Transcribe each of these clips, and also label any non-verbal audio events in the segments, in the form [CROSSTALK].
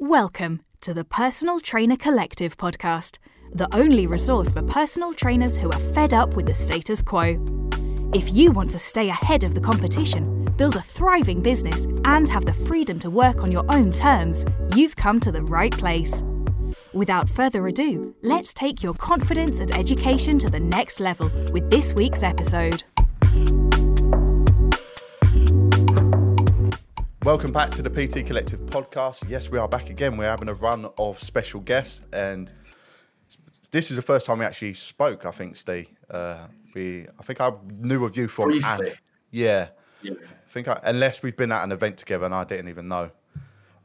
Welcome to the Personal Trainer Collective podcast, the only resource for personal trainers who are fed up with the status quo. If you want to stay ahead of the competition, build a thriving business, and have the freedom to work on your own terms, you've come to the right place. Without further ado, let's take your confidence and education to the next level with this week's episode. Welcome back to the PT Collective podcast. Yes, we are back again. We're having a run of special guests, and this is the first time we actually spoke. I think, Steve. Uh, we, I think I knew of you from Briefly. yeah. Yeah. I think I, unless we've been at an event together, and I didn't even know.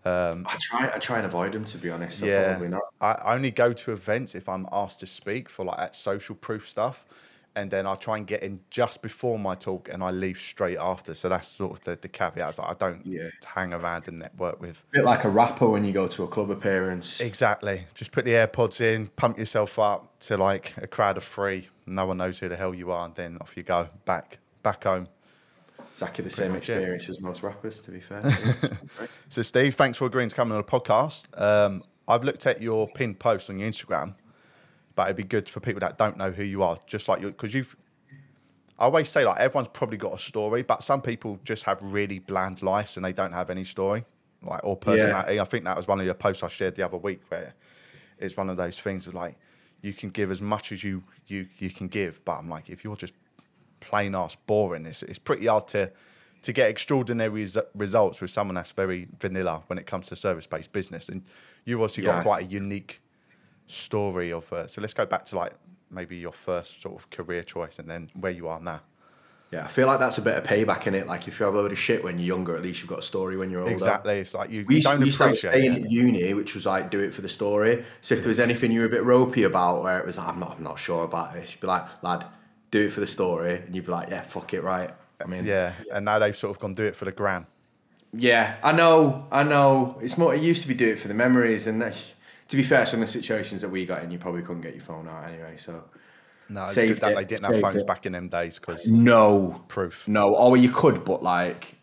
I try I try and avoid them to be honest. So yeah, probably not. I only go to events if I'm asked to speak for like social proof stuff, and then I try and get in just before my talk, and I leave straight after. So that's sort of the, the caveat. Like I don't Yeah. hang around and network with. bit like a rapper when you go to a club appearance. Exactly. Just put the AirPods in, pump yourself up to like a crowd of three. No one knows who the hell you are, and then off you go back back home. Exactly the same much it. experience as most rappers, to be fair. [LAUGHS] So, Steve, thanks for agreeing to come on the podcast. Um, I've looked at your pinned post on your Instagram, but it'd be good for people that don't know who you are, just like you, because you've. I always say like everyone's probably got a story, but some people just have really bland lives and they don't have any story, like or personality. I think that was one of your posts I shared the other week, where it's one of those things of like you can give as much as you you you can give, but I'm like if you're just plain ass boring, it's it's pretty hard to to get extraordinary res- results with someone that's very vanilla when it comes to service based business. And you've also Yeah. got quite a unique story of. Uh, so let's go back to like maybe your first sort of career choice and then where you are now. yeah, I feel like that's a bit of payback in it. Like if you have a load of shit when you're younger, at least you've got a story when you're older. Exactly. It's like you, We you used, don't we used to appreciate at uni, which was like, do it for the story. So if there was anything you were a bit ropey about, where it was, like, I'm not, I'm not sure about this, you'd be like, lad, do it for the story, and you'd be like, yeah, fuck it, right. I mean, Yeah, and now they've sort of gone do it for the gram. Yeah, I know, I know. It's more. It used to be do it for the memories, and uh, to be fair, some of the situations that we got in, you probably couldn't get your phone out anyway. So No, it's Saved good that it, they didn't have phones it. back in them days because no proof. no. Or you could, but like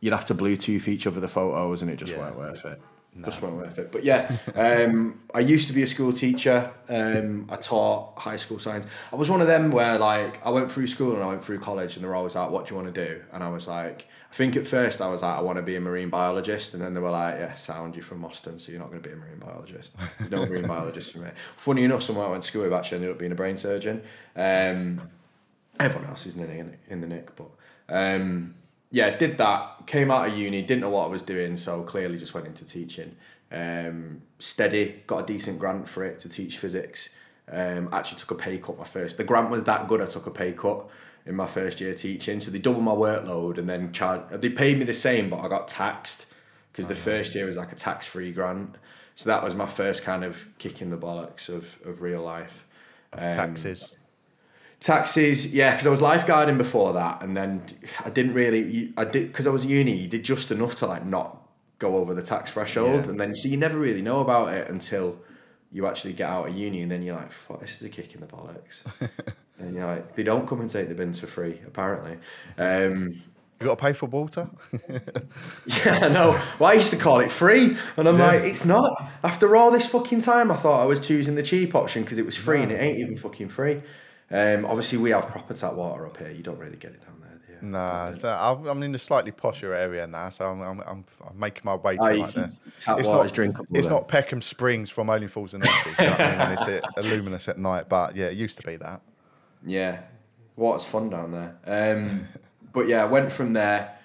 you'd have to Bluetooth each other the photos, and it just Yeah. weren't worth it. Just weren't worth it. But yeah, [LAUGHS] um, I used to be a school teacher. Um, I taught high school science. I was one of them where like I went through school and I went through college, and they were always like, "What do you want to do?" And I was like, I think at first I was like, I want to be a marine biologist, and then they were like, Yeah, sound you're from Austin, so you're not going to be a marine biologist. There's no marine biologist for me. Funny enough, someone I went to school with actually ended up being a brain surgeon. Um, everyone else is in the, in the nick, but um, yeah, did that. Came out of uni, didn't know what I was doing, so clearly just went into teaching. Um, steady, got a decent grant for it to teach physics. Um, actually took a pay cut my first. The grant was that good, I took a pay cut in my first year teaching. So they doubled my workload and then charged. They paid me the same, but I got taxed because the first year was like a tax-free grant. So that was my first kind of kick in the bollocks of, of real life. Um, Taxes. Taxes, yeah, because I was lifeguarding before that, and then I didn't really. I did because I was at uni. You did just enough to like not go over the tax threshold, Yeah. and then so you never really know about it until you actually get out of uni, and then you're like, "Fuck, this is a kick in the bollocks." [LAUGHS] and you're like, they don't come and take the bins for free, apparently. Um, You got to pay for water. [LAUGHS] yeah, I know. Well, I used to call it free, and I'm Yeah. like, it's not. After all this fucking time, I thought I was choosing the cheap option because it was free, and it ain't even fucking free. Um, obviously, we have proper tap water up here. You don't really get it down there, do you? Nah, so I'm I'm in a slightly posher area now, so I'm I'm, I'm, I'm making my way to Oh, like the. tap It's not drinkable It's then. not Peckham Springs from Only Falls and Nancy. you know what I mean? It's uh, luminous at night, but yeah, it used to be that. Yeah, water's fun down there. Um, but yeah, went from there.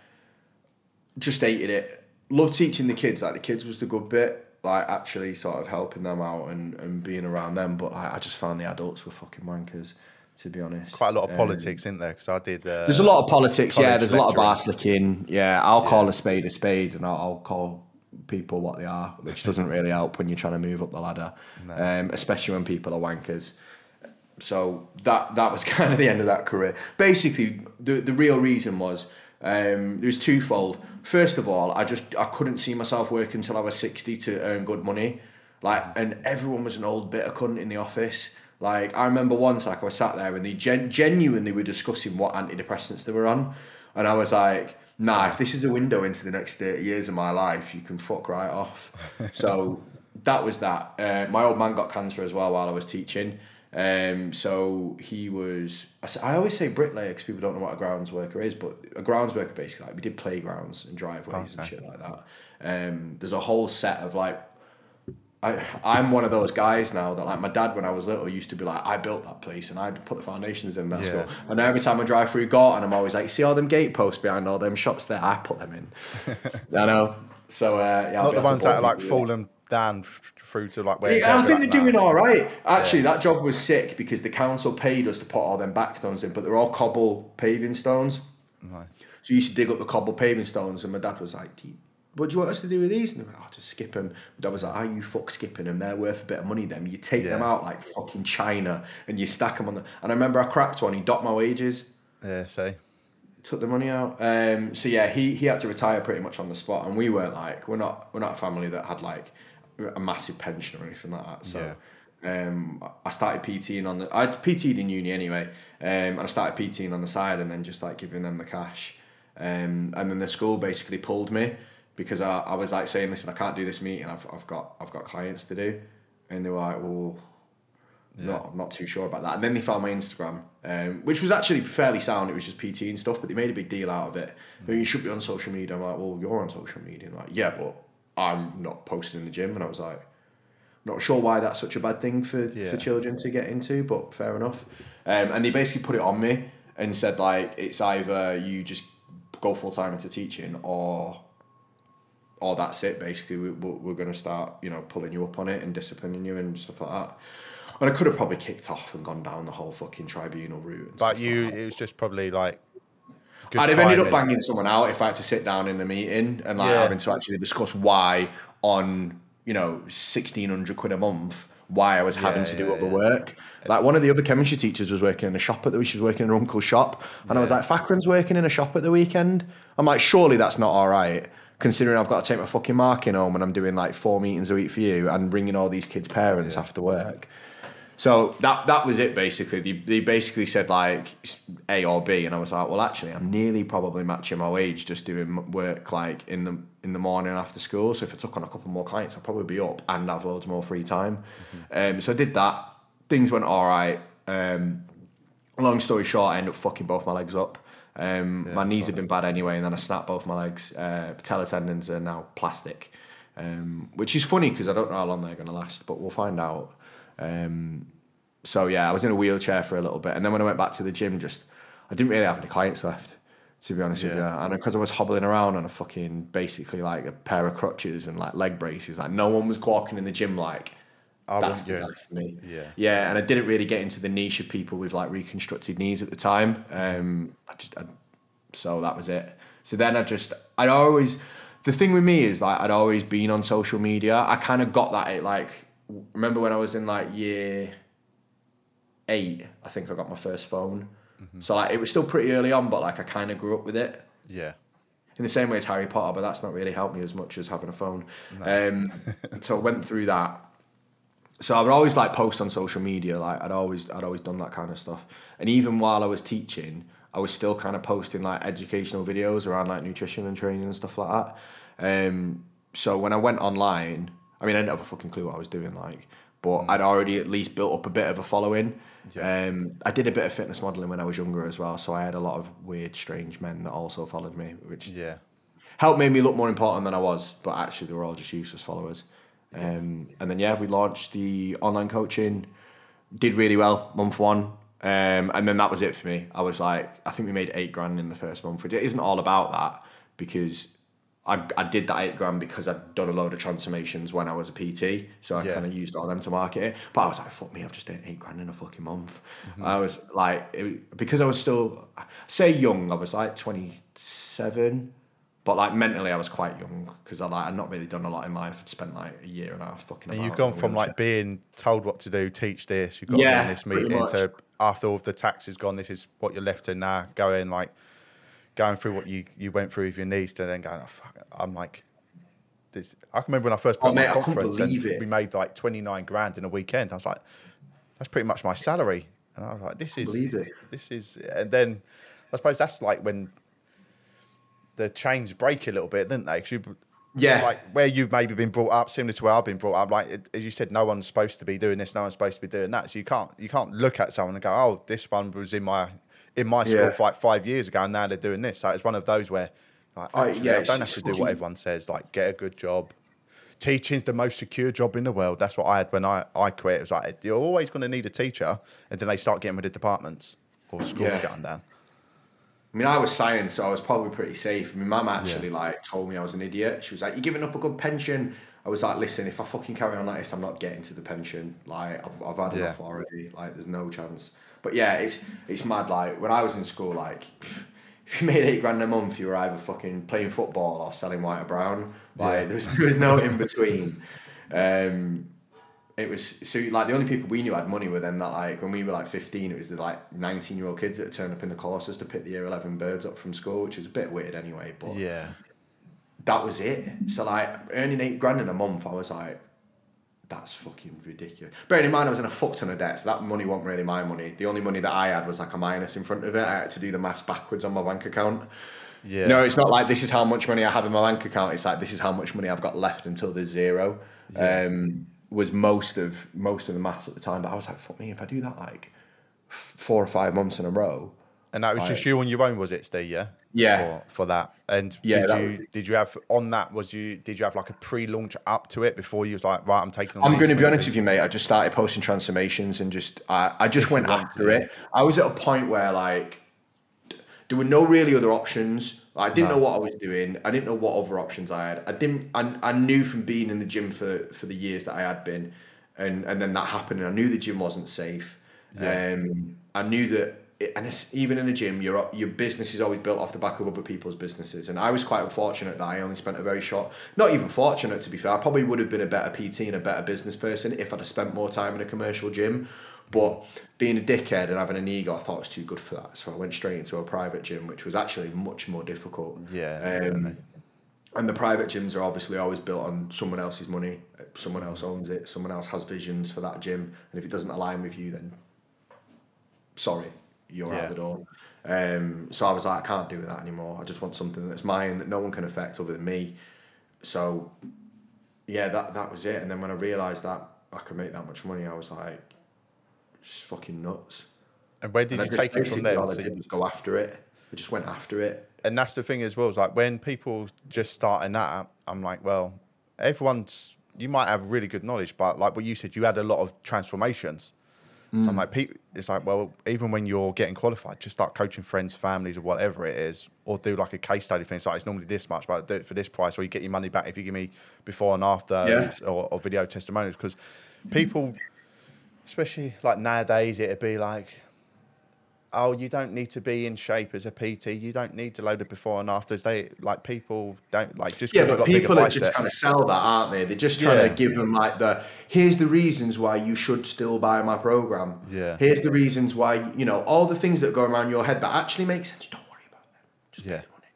Just hated it. Loved teaching the kids. Like the kids was the good bit. Like actually sort of helping them out and, and being around them. But like, I just found the adults were fucking wankers. To be honest, Quite a lot of Um, politics in there because I did. Uh, There's a lot of politics, yeah. college There's a lot of bar lecturing. slicking. Yeah, I'll call a spade a spade, and I'll, I'll call people what they are, which doesn't really help when you're trying to move up the ladder, um, especially when people are wankers. So that that was [LAUGHS] kind of the end of that career. Basically, the the real reason was um, there was twofold. First of all, I just I couldn't see myself working until I was sixty to earn good money. Like, and everyone was an old bitter cunt in the office. Like, I remember once, like, I was sat there and they gen- genuinely were discussing what antidepressants they were on. And I was like, nah, if this is a window into the next 30 years of my life, you can fuck right off. [LAUGHS] so that was that. Uh, my old man got cancer as well while I was teaching. Um, so he was, I always say bricklayer because people don't know what a grounds worker is, but a grounds worker basically, like we did playgrounds and driveways and shit like that. Um, there's a whole set of like, I, I'm one of those guys now that like my dad when I was little used to be like I built that place and I put the foundations in that Yeah. school and every time I drive through Gorton I'm always like see all them gate posts behind all them shops there I put them in [LAUGHS] I know so uh, yeah Not the ones that are like falling down through to like where. Yeah, I think like, they're doing all right. Actually, that job was sick because the council paid us to put all them back stones in, but they're all cobble paving stones. Nice. So you used to dig up the cobble paving stones, and my dad was like, do you, "What do you want us to do with these?" And like, "Oh, just skip them." My dad was like, "Oh, you fuck skipping them? They're worth a bit of money. Them you take them out like fucking China, and you stack them on the." And I remember I cracked one. He docked my wages, Yeah. See. took the money out. Um, so yeah, he he had to retire pretty much on the spot, and we weren't like we're not we're not a family that had like a massive pension or anything like that. So. Um, I started PTing on the. I'd PT'd in uni anyway, um, and I started PTing on the side, and then just like giving them the cash. Um, and then the school basically pulled me because I, I was like saying, "Listen, I can't do this meeting. I've, I've got I've got clients to do," and they were like, "Well, not I'm not too sure about that." And then they found my Instagram, um, which was actually fairly sound. It was just PT and stuff, but they made a big deal out of it. "Oh, You should be on social media. I'm like, "Well, you're on social media." And like, yeah, but I'm not posting in the gym, and I was like. Not sure why that's such a bad thing for, Yeah. for children to get into, but fair enough. Um, and they basically put it on me and said like it's either you just go full time into teaching or or that's it. Basically, we, we're, going to start you know pulling you up on it and disciplining you and stuff like that. And I could have probably kicked off and gone down the whole fucking tribunal route. But you, like it was just probably like. I'd have ended up banging someone out if I had to sit down in the meeting and like Yeah. having to actually discuss why on you know sixteen hundred quid a month why I was having Yeah, to do yeah, other work. Like one of the other chemistry teachers was working in a shop at the she was working in her uncle's shop, and I was like, Fackran's working in a shop at the weekend. I'm like, surely that's not all right. Considering I've got to take my fucking marking home and I'm doing like four meetings a week for you and bringing all these kids' parents after work. So that that was it basically. They, they basically said like A or B, and I was like, well, actually, I'm nearly probably matching my wage just doing work like in the in the morning after school. So if I took on a couple more clients, I'd probably be up and have loads more free time. Um, so I did that. Things went all right. Um, long story short, I ended up fucking both my legs up. Um, my knees have been bad anyway, and then I snapped both my legs. Uh, patella tendons are now plastic, um, which is funny because I don't know how long they're going to last, but we'll find out. Um, so yeah, I was in a wheelchair for a little bit, and then when I went back to the gym, just I didn't really have any clients left, to be honest with you. Yeah. And because I was hobbling around on a fucking basically like a pair of crutches and like leg braces, like no one was walking in the gym like I that's the guy for me. Yeah. yeah, and I didn't really get into the niche of people with like reconstructed knees at the time. Um, I just I, so that was it. So then I just I'd always the thing with me is like I'd always been on social media. I kind of got that at like remember when I was in like year eight, I think I got my first phone. So like it was still pretty early on, but like I kind of grew up with it Yeah. in the same way as Harry Potter, but that's not really helped me as much as having a phone. Um, [LAUGHS] so I went through that. So I would always like post on social media, like I'd always I'd always done that kind of stuff. And even while I was teaching, I was still kind of posting like educational videos around like nutrition and training and stuff like that. Um, so when I went online, I mean I didn't have a fucking clue what I was doing, like, but I'd already at least built up a bit of a following. Yeah. Um, I did a bit of fitness modeling when I was younger as well, so I had a lot of weird, strange men that also followed me, which Yeah. helped make me look more important than I was, but actually they were all just useless followers. Um, and then yeah, we launched the online coaching, did really well month one, um, and then that was it for me. I was like, I think we made eight grand in the first month. It isn't all about that because I, I did that eight grand because I'd done a load of transformations when I was a PT, so I Yeah. kind of used all them to market it. But I was like, fuck me, I've just done eight grand in a fucking month. I was like, it, because I was still, say young, I was like 27, but like mentally I was quite young because I like I'd not really done a lot in life. I'd spent like a year and a half fucking. And you've gone from like being told what to do, teach this, you've got Yeah, to be in this meeting to after all of the tax is gone, this is what you're left to now, going like going through what you, you went through with your knees to then going, oh, fuck, I'm like this I can remember when I first oh, put Oh, on mate, my conference and it. we made like twenty nine grand in a weekend. I was like, that's pretty much my salary. And I was like, this is believe it. this is and then I suppose that's like when the chains break a little bit, didn't they? 'Cause you, Yeah. like where you've maybe been brought up, similar to where I've been brought up. Like it- as you said, no one's supposed to be doing this, no one's supposed to be doing that. So you can't you can't look at someone and go, oh, this one was in my in my school Yeah. like five years ago, and now they're doing this. So it's one of those where, like, Oh, yeah, I don't have to do what everyone says. Like get a good job. Teaching's the most secure job in the world. That's what I had when I, I quit. It was like you're always going to need a teacher, and then they start getting rid of departments or schools Yeah. shutting down. I mean, I was science, so I was probably pretty safe. Mean, mum actually like told me I was an idiot. She was like, "You're giving up a good pension." I was like, "Listen, if I fucking carry on like this, I'm not getting to the pension. Like, I've, I've had Yeah. enough already. Like, there's no chance." But yeah, it's it's mad. Like when I was in school, like [LAUGHS] if you made eight grand a month, you were either fucking playing football or selling white or brown. Like Yeah. there was there was no in between. [LAUGHS] Um, it was so like the only people we knew had money were them that like when we were like 15 it was the like 19 year old kids that turned up in the courses to pick the year 11 birds up from school which is a bit weird anyway but Yeah, that was it. So like earning eight grand in a month I was like that's fucking ridiculous. Bearing in mind I was in a fuck ton of debt so that money wasn't really my money. The only money that I had was like a minus in front of it. I had to do the maths backwards on my bank account. Yeah. no, it's not like this is how much money I have in my bank account. It's like this is how much money I've got left until there's zero. Um, was most of most of the maths at the time. But I was like, fuck me, if I do that like f- four or five months in a row. And that was just you on your own, was it, Steve? Yeah. Yeah. For, for that, and Yeah, did you was- did you have on that? Was you did you have like a pre-launch up to it before you was like, right, I'm taking. I'm going to be honest with you, mate. I just started posting transformations and just I, I just If went after to, it. I was at a point where like there were no really other options. I didn't No. know what I was doing. I didn't know what other options I had. I didn't. I, I knew from being in the gym for for the years that I had been, and and then that happened. And I knew the gym wasn't safe. Yeah. Um, I knew that. It, and it's, even in the gym, your your business is always built off the back of other people's businesses. And I was quite unfortunate that I only spent a very short, not even fortunate to be fair. I probably would have been a better PT and a better business person if I'd have spent more time in a commercial gym. But being a dickhead and having an ego, I thought it was too good for that. So I went straight into a private gym, which was actually much more difficult. Yeah, Um, and the private gyms are obviously always built on someone else's money. Someone else owns it. Someone else has visions for that gym, and if it doesn't align with you, then sorry, you're Yeah. out the door. Um, so I was like, I can't do that anymore. I just want something that's mine that no one can affect other than me. So yeah, that that was it. And then when I realised that I could make that much money, I was like, it's fucking nuts. And where did And you I take it from there? All I So- did was go after it. I just went after it. and that's the thing as well. Is like when people just starting that, I'm like, well, everyone's. You might have really good knowledge, but like what you said, you had a lot of transformations. So Mm. I'm like, pe- it's like, well, even when you're getting qualified, just start coaching friends, families, or whatever it is, or do like a case study thing. It's like it's normally this much, but do it for this price, or you get your money back if you give me before and after, Yeah. or, or video testimonials. Because people, especially like nowadays, it'd be like, oh, you don't need to be in shape as a PT. You don't need to load it before and afters. They like people don't like just Yeah, but people are just trying to sell that, aren't they? They're just trying Yeah. to give them like the here's the reasons why you should still buy my program. Yeah. Here's the reasons why you know all the things that go around your head that actually make sense. Don't worry about them. Just Yeah. pay the money.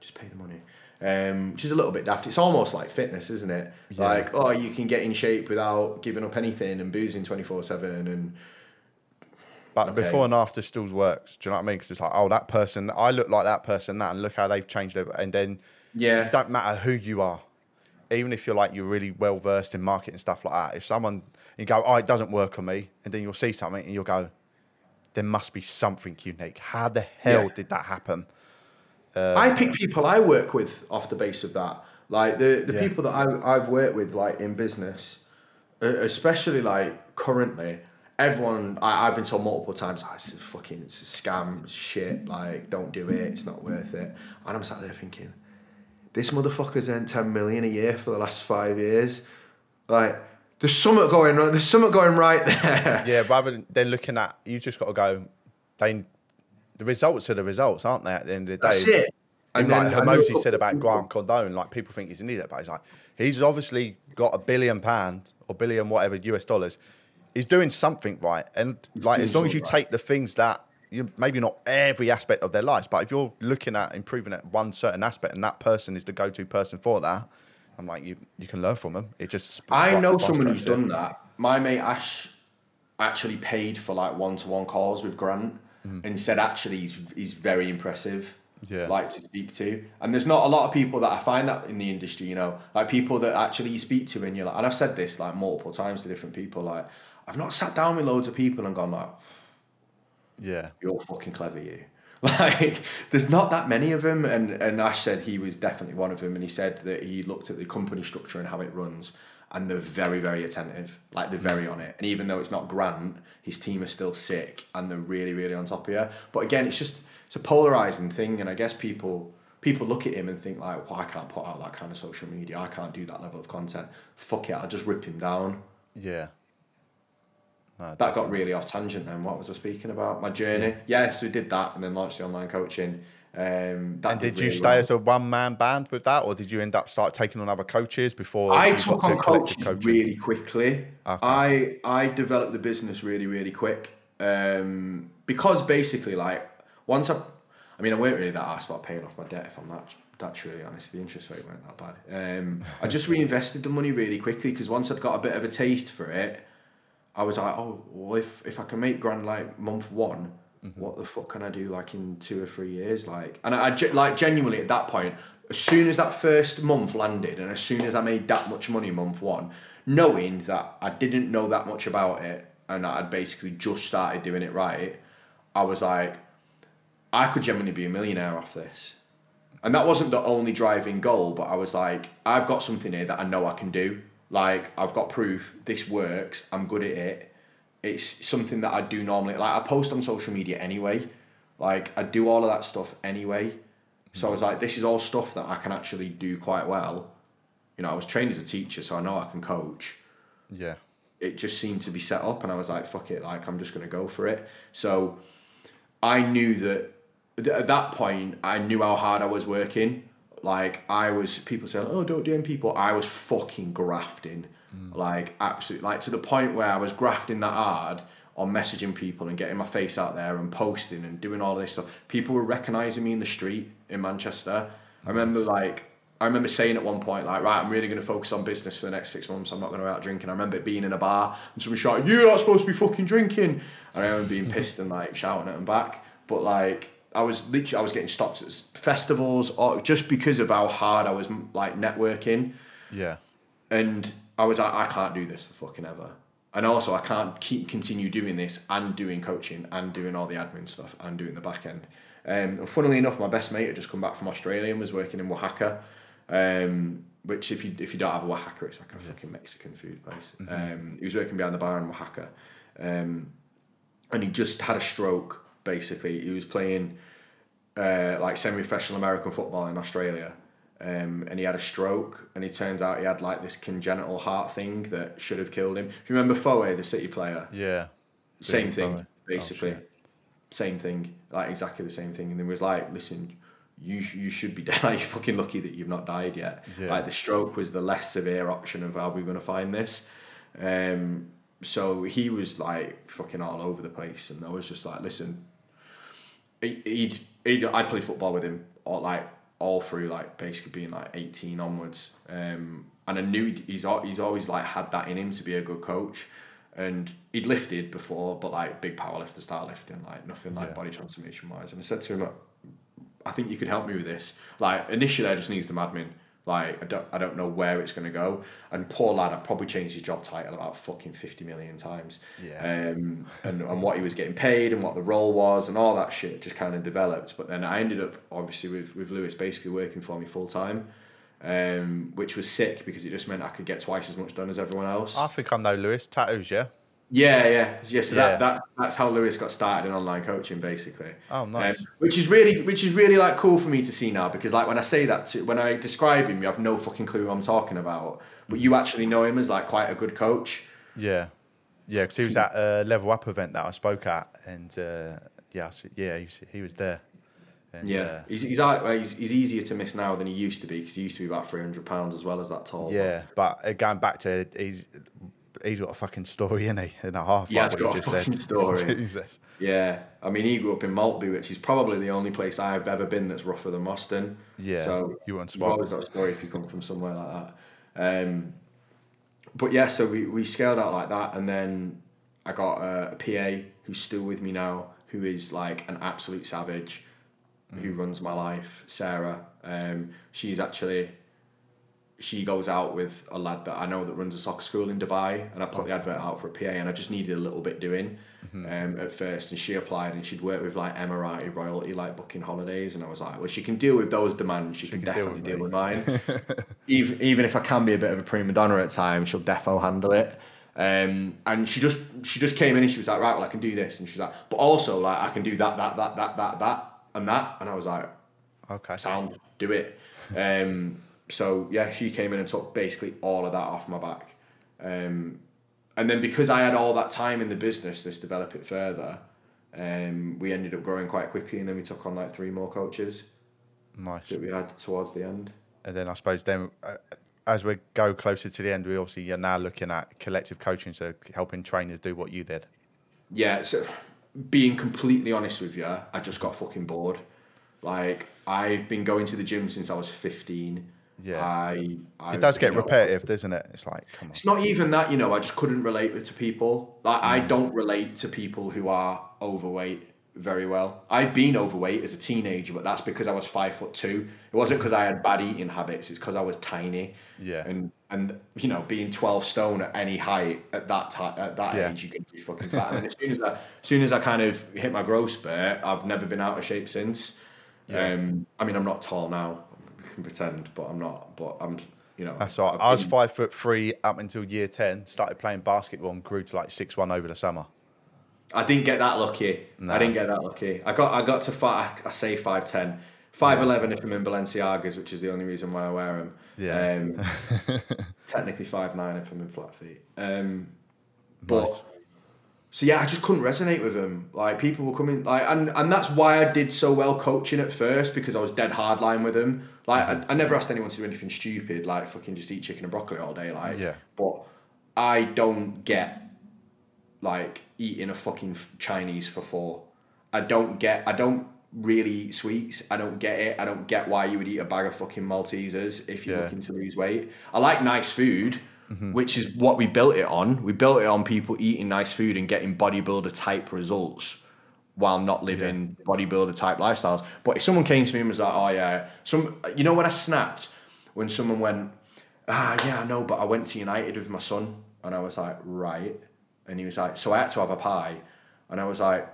Just pay the money. Um, which is a little bit daft. It's almost like fitness, isn't it? Yeah. Like, oh, you can get in shape without giving up anything and boozing twenty four seven and But Okay. before and after still works. Do you know what I mean? Because it's like, oh, that person, I look like that person, that, and look how they've changed it. And then yeah, it don't matter who you are, even if you're like you're really well versed in marketing stuff like that. If someone you go, oh, it doesn't work on me, and then you'll see something and you'll go, there must be something unique. How the hell Yeah. did that happen? Uh, I pick people I work with off the base of that. Like the, the Yeah. people that I, I've worked with, like in business, especially like currently, everyone I, I've been told multiple times, oh, it's a fucking it's a scam, shit. Like, don't do it. It's not worth it. And I'm sat there thinking, this motherfucker's earned ten million a year for the last five years. Like, there's something going on. There's something going right [LAUGHS] there. Yeah, rather than looking at, you just got to go. They, the results are the results, aren't they? At the end of the day, That's it. And And like then I Hormozi said about Grant Cardone, like people think he's an idiot, but he's like he's obviously got a billion pound or billion whatever US dollars. He's doing something right, and like as long as you right. take the things that you maybe not every aspect of their lives, but if you're looking at improving at one certain aspect, and that person is the go-to person for that, I'm like you you can learn from them. It just I know someone who's done that. My mate Ash actually paid for like one to one calls with Grant Mm-hmm. and said actually he's he's very impressive. Yeah. like to speak to. And there's not a lot of people that I find that in the industry, you know, like people that actually you speak to and you're like, and I've said this like multiple times to different people, like, I've not sat down with loads of people and gone like, Yeah. you're fucking clever, you. [LAUGHS] Like, there's not that many of them, and and Ash said he was definitely one of them, and he said that he looked at the company structure and how it runs, and they're very, very attentive. Like they're very on it, and even though it's not Grant, his team are still sick, and they're really, really on top of you. But again, it's just it's a polarizing thing, and I guess people people look at him and think like, well, I can't put out that kind of social media, I can't do that level of content. Fuck it, I'll just rip him down. Yeah. No, That got really off tangent then. What was I speaking about? My journey. Yeah, so we did that and then launched the online coaching. Um, and did you really stay well. as a one man band with that, or did you end up start taking on other coaches before? I you took to on coaches, really quickly. Okay. I I developed the business really really quick um, because basically like once I, I mean I weren't really that asked about paying off my debt if I'm that that's really honest. The interest rate weren't that bad. Um, I just reinvested the money really quickly because once I'd got a bit of a taste for it, I was like, oh, well, if if I can make grand like month one, Mm-hmm. what the fuck can I do like in two or three years? Like, and I, I like genuinely at that point, as soon as that first month landed, and as soon as I made that much money month one, knowing that I didn't know that much about it, and I'd basically just started doing it right, I was like, I could genuinely be a millionaire off this. And that wasn't the only driving goal, but I was like, I've got something here that I know I can do. Like, I've got proof this works, I'm good at it. It's something that I do normally. Like, I post on social media anyway. Like, I do all of that stuff anyway. So I was like, this is all stuff that I can actually do quite well. You know, I was trained as a teacher, so I know I can coach Yeah. it just seemed to be set up and I was like fuck it like I'm just going to go for it so I knew that th- at that point I knew how hard I was working like I was people saying oh don't DM people I was fucking grafting like absolutely like to the point where I was grafting that hard on messaging people and getting my face out there and posting and doing all this stuff people were recognizing me in the street in Manchester I remember like I remember saying at one point, like, right, I'm really going to focus on business for the next six months. I'm not going to go out drinking. I remember it being in a bar and someone shouting, "You're not supposed to be fucking drinking." And I remember being [LAUGHS] pissed and like shouting at them back. But like, I was literally, I was getting stopped at festivals, or just because of how hard I was like networking. Yeah. And I was like, I can't do this for fucking ever. And also, I can't keep continue doing this and doing coaching and doing all the admin stuff and doing the back end. Um, and funnily enough, my best mate had just come back from Australia and was working in Wahaca, um, which if you if you don't have a Wahaca, it's like a fucking Mexican food place. Um, he was working behind the bar in Wahaca, um, and he just had a stroke. Basically, he was playing uh, like semi-professional American football in Australia, um, and he had a stroke. And it turns out he had like this congenital heart thing that should have killed him. Do you remember Foe, the City player? Yeah. Same thing, Foe. basically. Oh, same thing, like exactly the same thing. And then was like, listen, you you should be [LAUGHS] dead. Like, you're fucking lucky that you've not died yet. Yeah. Like the stroke was the less severe option of how we are going to find this. Um, so he was like fucking all over the place, and I was just like, listen, he- he'd, he'd I'd played football with him or like all through like basically being like eighteen onwards, um, and I knew he's he's always like had that in him to be a good coach, and he'd lifted before, but like big power lifter start lifting, like nothing like Yeah. body transformation wise, and I said to him, I think you could help me with this. Like initially, I just needed some admin. Like I don't, I don't know where it's gonna go. And poor lad, I probably changed his job title about fucking fifty million times. Yeah. Um, and and what he was getting paid and what the role was and all that shit just kind of developed. But then I ended up obviously with with Lewis basically working for me full time, um, which was sick because it just meant I could get twice as much done as everyone else. I think I know Lewis. Tattoos, yeah. Yeah, yeah, yeah. So Yeah. that, that that's how Lewis got started in online coaching, basically. Oh, nice. Um, which is really, which is really like cool for me to see now because like when I say that to when I describe him, you have no fucking clue who I'm talking about, but you actually know him as like quite a good coach. Yeah. Yeah, because he was at a level up event that I spoke at, and uh, yeah, yeah, he was, he was there. And, Yeah, uh, he's he's, like- well, he's he's easier to miss now than he used to be because he used to be about three hundred pounds as well as that tall. yeah, but uh, going back to he's he's got a fucking story in he and a half. Yeah, He has got a just said. fucking story. [LAUGHS] Jesus. Yeah, I mean, he grew up in Maltby, which is probably the only place I've ever been that's rougher than Moston. Yeah, so you weren't you've always got a story if you come from somewhere like that. Um, but yeah, so we, we scaled out like that, and then I got a, a PA who's still with me now, who is like an absolute savage. who runs my life, Sarah. Um, she's actually she goes out with a lad that I know that runs a soccer school in Dubai, and I put the advert out for a PA, and I just needed a little bit doing Mm-hmm. um, at first, and she applied, and she'd worked with like Emirati royalty, like booking holidays, and I was like, well, she can deal with those demands, she, can, can deal definitely with deal with mine. [LAUGHS] even even if I can be a bit of a prima donna at times, she'll defo handle it. Um, and she just she just came in and she was like, right, well, I can do this, and she's like, but also like I can do that, that, that, that, that, that, and that, and I was like, Okay. sound, do it. Um, so yeah, she came in and took basically all of that off my back. Um, and then because I had all that time in the business, this develop it further, um, we ended up growing quite quickly, and then we took on like three more coaches Nice. that we had towards the end. And then I suppose then, uh, as we go closer to the end, we obviously are now looking at collective coaching, so helping trainers do what you did. Yeah, so being completely honest with you, I just got fucking bored. Like I've been going to the gym since I was fifteen. Yeah. I, I It does get know, repetitive, doesn't it? It's like, come on. It's not even that, you know, I just couldn't relate to people. Like I Mm. don't relate to people who are overweight very well. I've been overweight as a teenager, but that's because I was five foot two. It wasn't because I had bad eating habits, it's because I was tiny. Yeah. And and you know, being twelve stone at any height at that time at that Yeah. age you can be fucking fat. and as soon as I as soon as I kind of hit my growth spurt, I've never been out of shape since. Um I mean I'm not tall now. Can pretend, but I'm not. But I'm you know That's right. I've I was been- five foot three up until year 10, started playing basketball and grew to like six one over the summer. I didn't get that lucky. No. I didn't get that lucky. I got I got to five. I say five ten. Five eleven if I'm in Balenciagas, which is the only reason why I wear them. Yeah. Um, [LAUGHS] technically five nine if I'm in flat feet. Um, but Nice. so yeah, I just couldn't resonate with them. Like people were coming like, and and that's why I did so well coaching at first because I was dead hardline with them. Like mm-hmm. I, I never asked anyone to do anything stupid, like fucking just eat chicken and broccoli all day. Like, Yeah. But I don't get like eating a fucking Chinese for four. I don't get. I don't really eat sweets. I don't get it. I don't get why you would eat a bag of fucking Maltesers if you're Yeah. looking to lose weight. I like nice food, mm-hmm. which is what we built it on. We built it on people eating nice food and getting bodybuilder type results while not living bodybuilder type lifestyles. But if someone came to me and was like, "Oh yeah," some, you know, when I snapped when someone went, "Ah yeah, I know," but I went to United with my son, and I was like, "Right," and he was like, "So I had to have a pie," and I was like.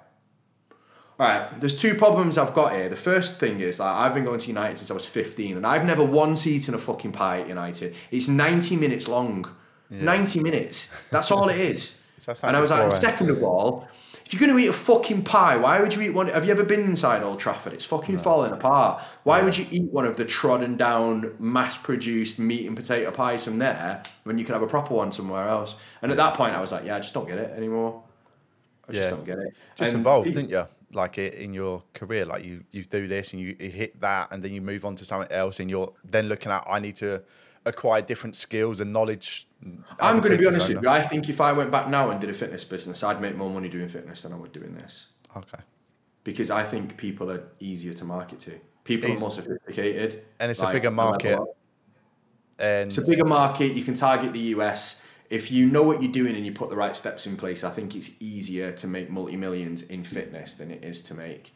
All right, there's two problems I've got here. The first thing is like I've been going to United since I was 15, and I've never once eaten a fucking pie at United. It's 90 minutes long. 90 minutes. That's all it is. [LAUGHS] And I was like, second of all, if you're going to eat a fucking pie, why would you eat one? Have you ever been inside Old Trafford? It's fucking falling apart. Why would you eat one of the trodden down, mass produced meat and potato pies from there when you can have a proper one somewhere else? And at that point, I was like, yeah, I just don't get it anymore. I just don't get it. Just And evolved, pe- didn't you? Like in your career, like you you do this and you, you hit that, and then you move on to something else, and you're then looking at I need to acquire different skills and knowledge. I'm going to be honest with you. I think if I went back now and did a fitness business, I'd make more money doing fitness than I would doing this. Okay. Because I think people are easier to market to. People are more sophisticated. And it's a bigger market. And It's a bigger market. You can target the US. If you know what you're doing and you put the right steps in place, I think it's easier to make multi millions in fitness than it is to make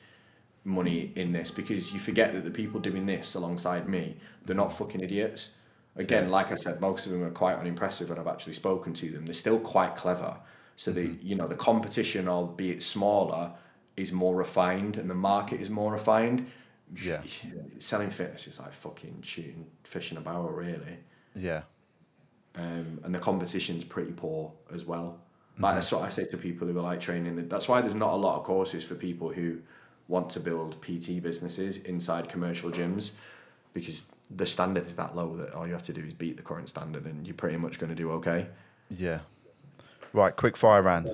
money in this because you forget that the people doing this alongside me, they're not fucking idiots. Again, like I said, most of them are quite unimpressive when I've actually spoken to them. They're still quite clever. So the you know the competition, albeit smaller, is more refined and the market is more refined. Yeah. [SIGHS] Selling fitness is like fucking shooting fish in a barrel, really yeah, um, and the competition's pretty poor as well. Like that's what I say to people who are like training. That's why there's not a lot of courses for people who want to build PT businesses inside commercial gyms, because the standard is that low that all you have to do is beat the current standard, and you're pretty much going to do okay. yeah. Right, quick fire round.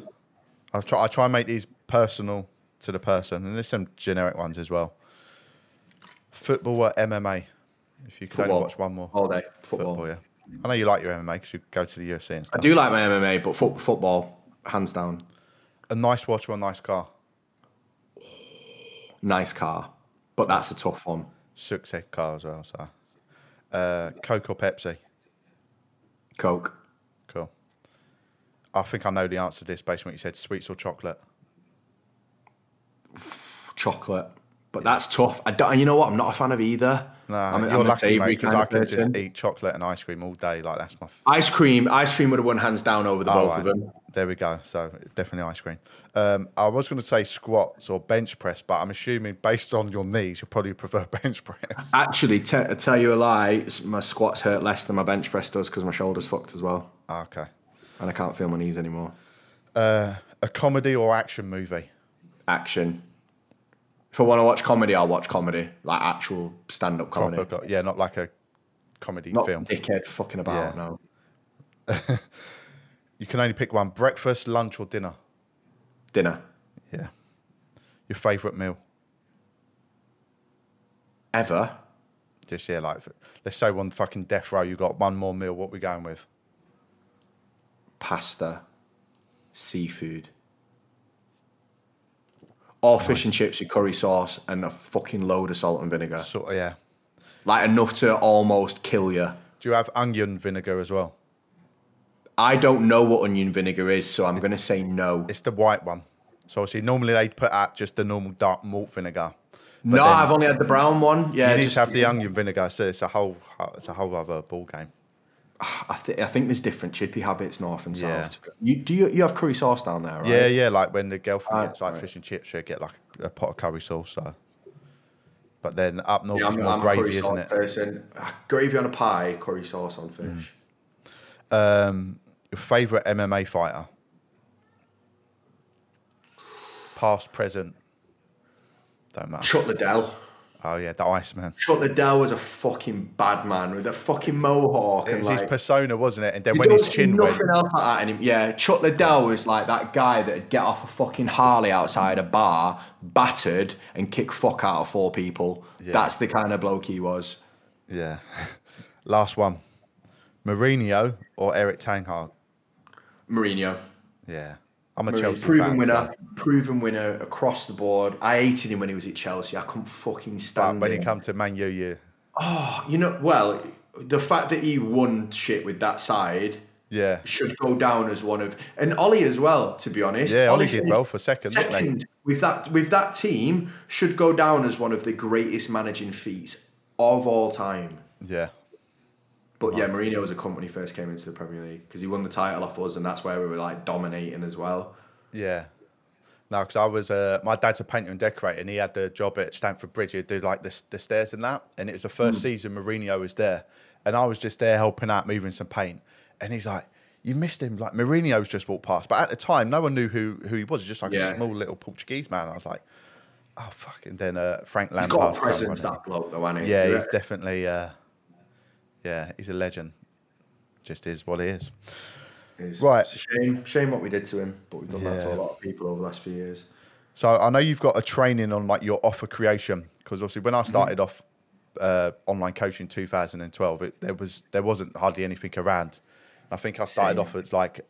I'll try. I try and make these personal to the person, and there's some generic ones as well. Football or MMA? If you could only watch one more. All day football. Football, yeah. I know you like your MMA because you go to the UFC and stuff. I do like my MMA, but foot football hands down. A nice watch or a nice car? Nice car, but that's a tough one. Success car as well. So, uh, Coke or Pepsi? Coke, Cool. I think I know the answer to this based on what you said. Sweets or chocolate? chocolate, But that's tough. I don't, you know what? I'm not a fan of either. Nah, I'm, you're I'm lucky, mate, because I of could just eat chocolate and ice cream all day. Like that's my. F- Ice cream, ice cream would have won hands down over the Oh, both of them. There we go. So definitely ice cream. Um, I was going to say squats or bench press, but I'm assuming based on your knees, you probably prefer [LAUGHS] bench press. Actually, te- I tell you a lie, my squats hurt less than my bench press does because my shoulder's fucked as well, okay. and I can't feel my knees anymore. Uh, a comedy or action movie? Action. If I want to watch comedy, I'll watch comedy, like actual stand-up comedy. Proper, co- yeah, not like a comedy Not film. dickhead fucking about. Yeah. No [LAUGHS] You can only pick one: breakfast, lunch, or dinner. dinner Yeah. Your favourite meal? ever. Just yeah, like let's say on fucking death row, you got one more meal. What we going with? Pasta, seafood, or fish and chips with curry sauce and a fucking load of salt and vinegar, Sort of, uh, yeah. like enough to almost kill you. Do you have onion vinegar as well? I don't know what onion vinegar is, so I'm going to say no. It's the white one. So obviously, normally they put out just the normal dark malt vinegar. But No, I've only had the brown one. Yeah, you need just- to have the onion vinegar. So it's a whole, it's a whole other ball game. I, th- I think there's different chippy habits north and Yeah. south. You do you, you have curry sauce down there, right? Yeah, yeah. Like when the girlfriend Ah, gets like right. fish and chips, she'll get like a pot of curry sauce. So, but then up north Yeah, I'm, more I'm a curry gravy, isn't it? person. Ah, Gravy on a pie, curry sauce on Mm. fish. Um, your favourite MMA fighter? Past, present. Don't matter. Chuck Liddell. Oh yeah, the Iceman. Chuck Liddell was a fucking bad man with a fucking mohawk It and was like. his persona, wasn't it? And then when his chin nothing went, else like that anymore. Yeah, Chuck Liddell was like that guy that'd get off a fucking Harley outside a bar, battered, and kick fuck out of four people. That's the kind of bloke he was. yeah. [LAUGHS] Last one, Mourinho or Erik Ten Hag? Mourinho. Yeah, I'm a Chelsea proven fan. winner, so- proven winner across the board. I hated him when he was at Chelsea. I couldn't fucking But stand when him. he come to Man U, you oh, you know, well, the fact that he won shit with that side yeah, should go down as one of, and Ole as well. To be honest, yeah. Ole did well for second, second with that with that team should go down as one of the greatest managing feats of all time. Yeah, But yeah, Mourinho was a company first came into the Premier League because he won the title off us, and that's where we were like dominating as well. yeah. No, because I was uh, my dad's a painter and decorator, and he had the job at Stamford Bridge. He'd do like the, the stairs and that, and it was the first Hmm. season Mourinho was there, and I was just there helping out, moving some paint, and he's like. You missed him, like Mourinho's just walked past, but at the time, no one knew who, who he was. Just like Yeah. a small little Portuguese man. I was like, "Oh fuck!" And then uh, Frank He's Lampard. got a come presence, that bloke, though, hasn't he? Yeah, he's definitely. Uh, yeah, he's a legend. Just is what he is. It's, Right. It's a shame, shame what we did to him, but we've done that to a lot of people over the last few years. So I know you've got a training on like your offer creation because obviously when I started off uh, online coaching 2012, it, there was there wasn't hardly anything around. I think I started Same. off as like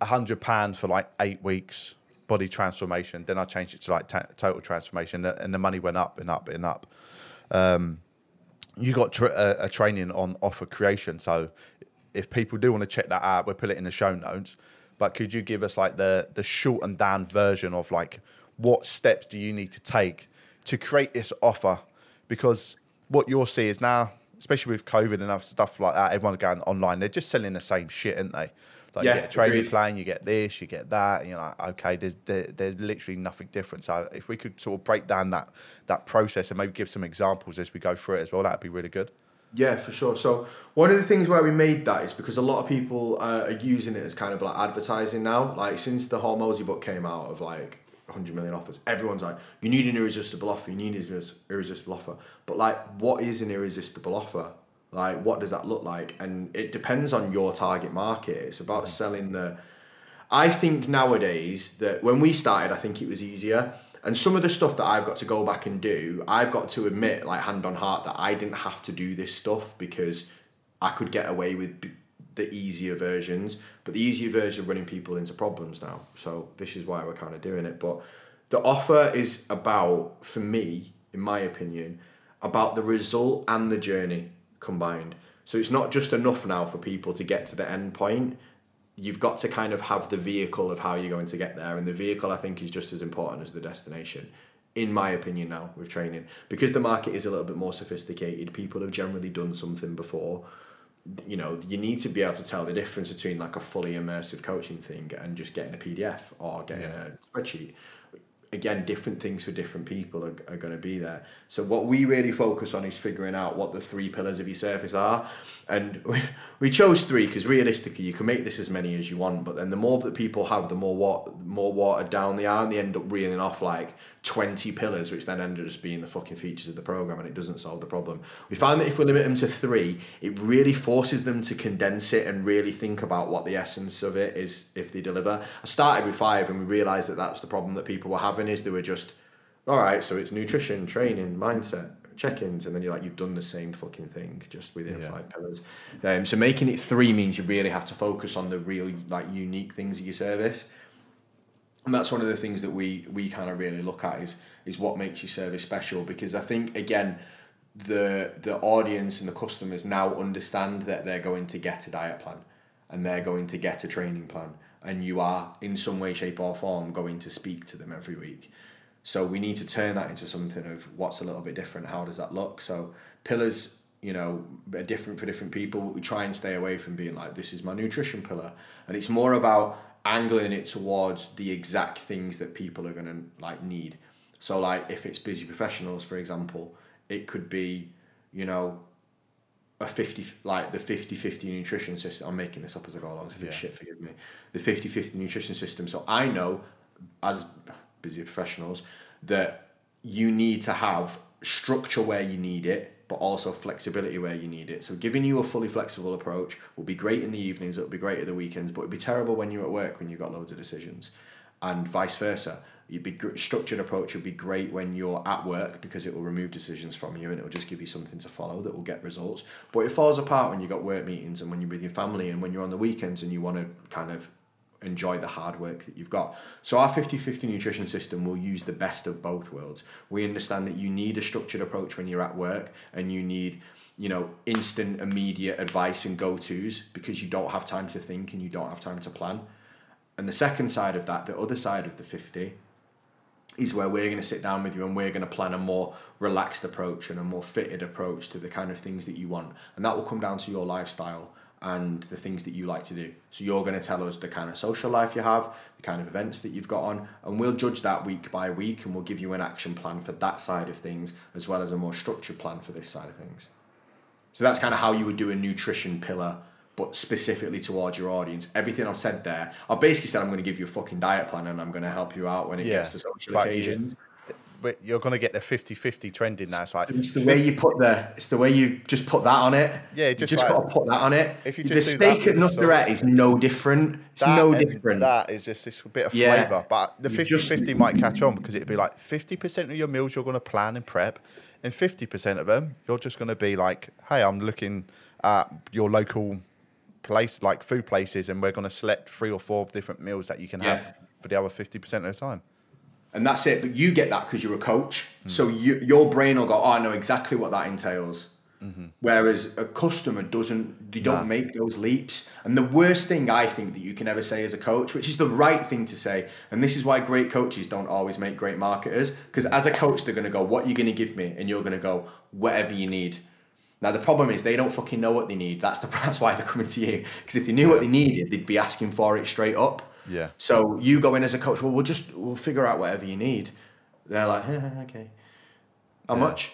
a hundred pounds for like eight weeks body transformation. Then I changed it to like ta- total transformation, and the money went up and up and up. Um, you got tr a, a training on offer creation, so if people do want to check that out, we'll put it in the show notes. But could you give us like the the short and down version of like what steps do you need to take to create this offer? Because what you'll see is now, especially with COVID and other stuff like that, everyone's going online. They're just selling the same shit, aren't they? Like Yeah, you get a training agreed. plan, you get this, you get that. And you're like, okay, there's there, there's literally nothing different. So if we could sort of break down that that process and maybe give some examples as we go through it as well, that'd be really good. Yeah, for sure. So one of the things where we made that is because a lot of people uh, are using it as kind of like advertising now. Like since the Hormozi book came out of like 100 million offers, everyone's like, you need an irresistible offer. You need an irresistible offer. But like, what is an irresistible offer? Like, what does that look like? And it depends on your target market. It's about mm-hmm. selling the. I think nowadays that when we started, I think it was easier. And some of the stuff that I've got to go back and do, I've got to admit, like hand on heart, that I didn't have to do this stuff because I could get away with b- the easier versions. But the easier version of running people into problems now. So this is why we're kind of doing it. But the offer is about, for me, in my opinion, about the result and the journey combined. So it's not just enough now for people to get to the end point you've got to kind of have the vehicle of how you're going to get there and the vehicle i think is just as important as the destination in my opinion now with training because the market is a little bit more sophisticated people have generally done something before you know you need to be able to tell the difference between like a fully immersive coaching thing and just getting a pdf or getting Yeah. a spreadsheet again different things for different people are, are going to be there. So what we really focus on is figuring out what the three pillars of your service are. And we, we chose three because realistically you can make this as many as you want but then the more that people have the more what more watered down they are and they end up reeling off like 20 pillars which then end up just being the fucking features of the program and it doesn't solve the problem. We find that if we limit them to three it really forces them to condense it and really think about what the essence of it is if they deliver. I started with five and we realized that that's the problem that people were having is they were just all right so it's nutrition training mindset check-ins and then you're like you've done the same fucking thing just within Yeah. five pillars. Um, so making it three means you really have to focus on the real like unique things of your service. And that's one of the things that we we kind of really look at is is what makes your service special because I think again the the audience and the customers now understand that they're going to get a diet plan and they're going to get a training plan and you are in some way shape or form going to speak to them every week. So we need to turn that into something of what's a little bit different. How does that look? So pillars you know are different for different people we try and stay away from being like this is my nutrition pillar. And it's more about angling it towards the exact things that people are going to like need. So like if it's busy professionals for example it could be you know a 50 like the 50-50 nutrition system i'm making this up as i go along so if it's Yeah. shit forgive me. The 50-50 nutrition system so i know as busy professionals that you need to have structure where you need it but also flexibility where you need it. So giving you a fully flexible approach will be great in the evenings it'll be great at the weekends but it'd be terrible when you're at work when you've got loads of decisions and vice versa you'd be structured approach would be great when you're at work because it will remove decisions from you and it will just give you something to follow that will get results but it falls apart when you've got work meetings and when you're with your family and when you're on the weekends and you want to kind of enjoy the hard work that you've got. So our 50-50 nutrition system will use the best of both worlds. We understand that you need a structured approach when you're at work and you need, you know, instant immediate advice and go-tos because you don't have time to think and you don't have time to plan. And the second side of that, the other side of the 50 is where we're going to sit down with you and we're going to plan a more relaxed approach and a more fitted approach to the kind of things that you want. And that will come down to your lifestyle and the things that you like to do. So you're going to tell us the kind of social life you have, the kind of events that you've got on, and we'll judge that week by week and we'll give you an action plan for that side of things as well as a more structured plan for this side of things. So that's kind of how you would do a nutrition pillar, but specifically towards your audience. Everything I've said there, I've basically said I'm going to give you a fucking diet plan and I'm going to help you out when it Yeah, gets to social but occasions. But you're going to get the 50-50 trending now. It's like It's the way you put the, it's the way you just put that on it. Yeah, you just just like- got to put that on it. If you the just steak at Nutterette is no different. It's no different. That is just this bit of Yeah. flavour. But the You 50 just- 50 might catch on because it'd be like 50% of your meals you're going to plan and prep, and 50% of them you're just going to be like, hey, I'm looking at your local place, like food places, and we're going to select three or four different meals that you can Yeah. have for the other 50% of the time. and that's it. But you get that because you're a coach. Hmm. So you, your brain will go, oh, I know exactly what that entails. Mm-hmm. Whereas a customer doesn't, they don't make those leaps. And the worst thing I think that you can ever say as a coach, which is the right thing to say, and this is why great coaches don't always make great marketers, because as a coach, they're going to go, what are you going to give me? And you're going to go, whatever you need. Now the problem is they don't fucking know what they need. That's the [LAUGHS] that's why they're coming to you. Because if they knew what they needed, they'd be asking for it straight up. Yeah. So you go in as a coach. Well, we'll just we'll figure out whatever you need. They're like, "Eh, [LAUGHS] okay. How much?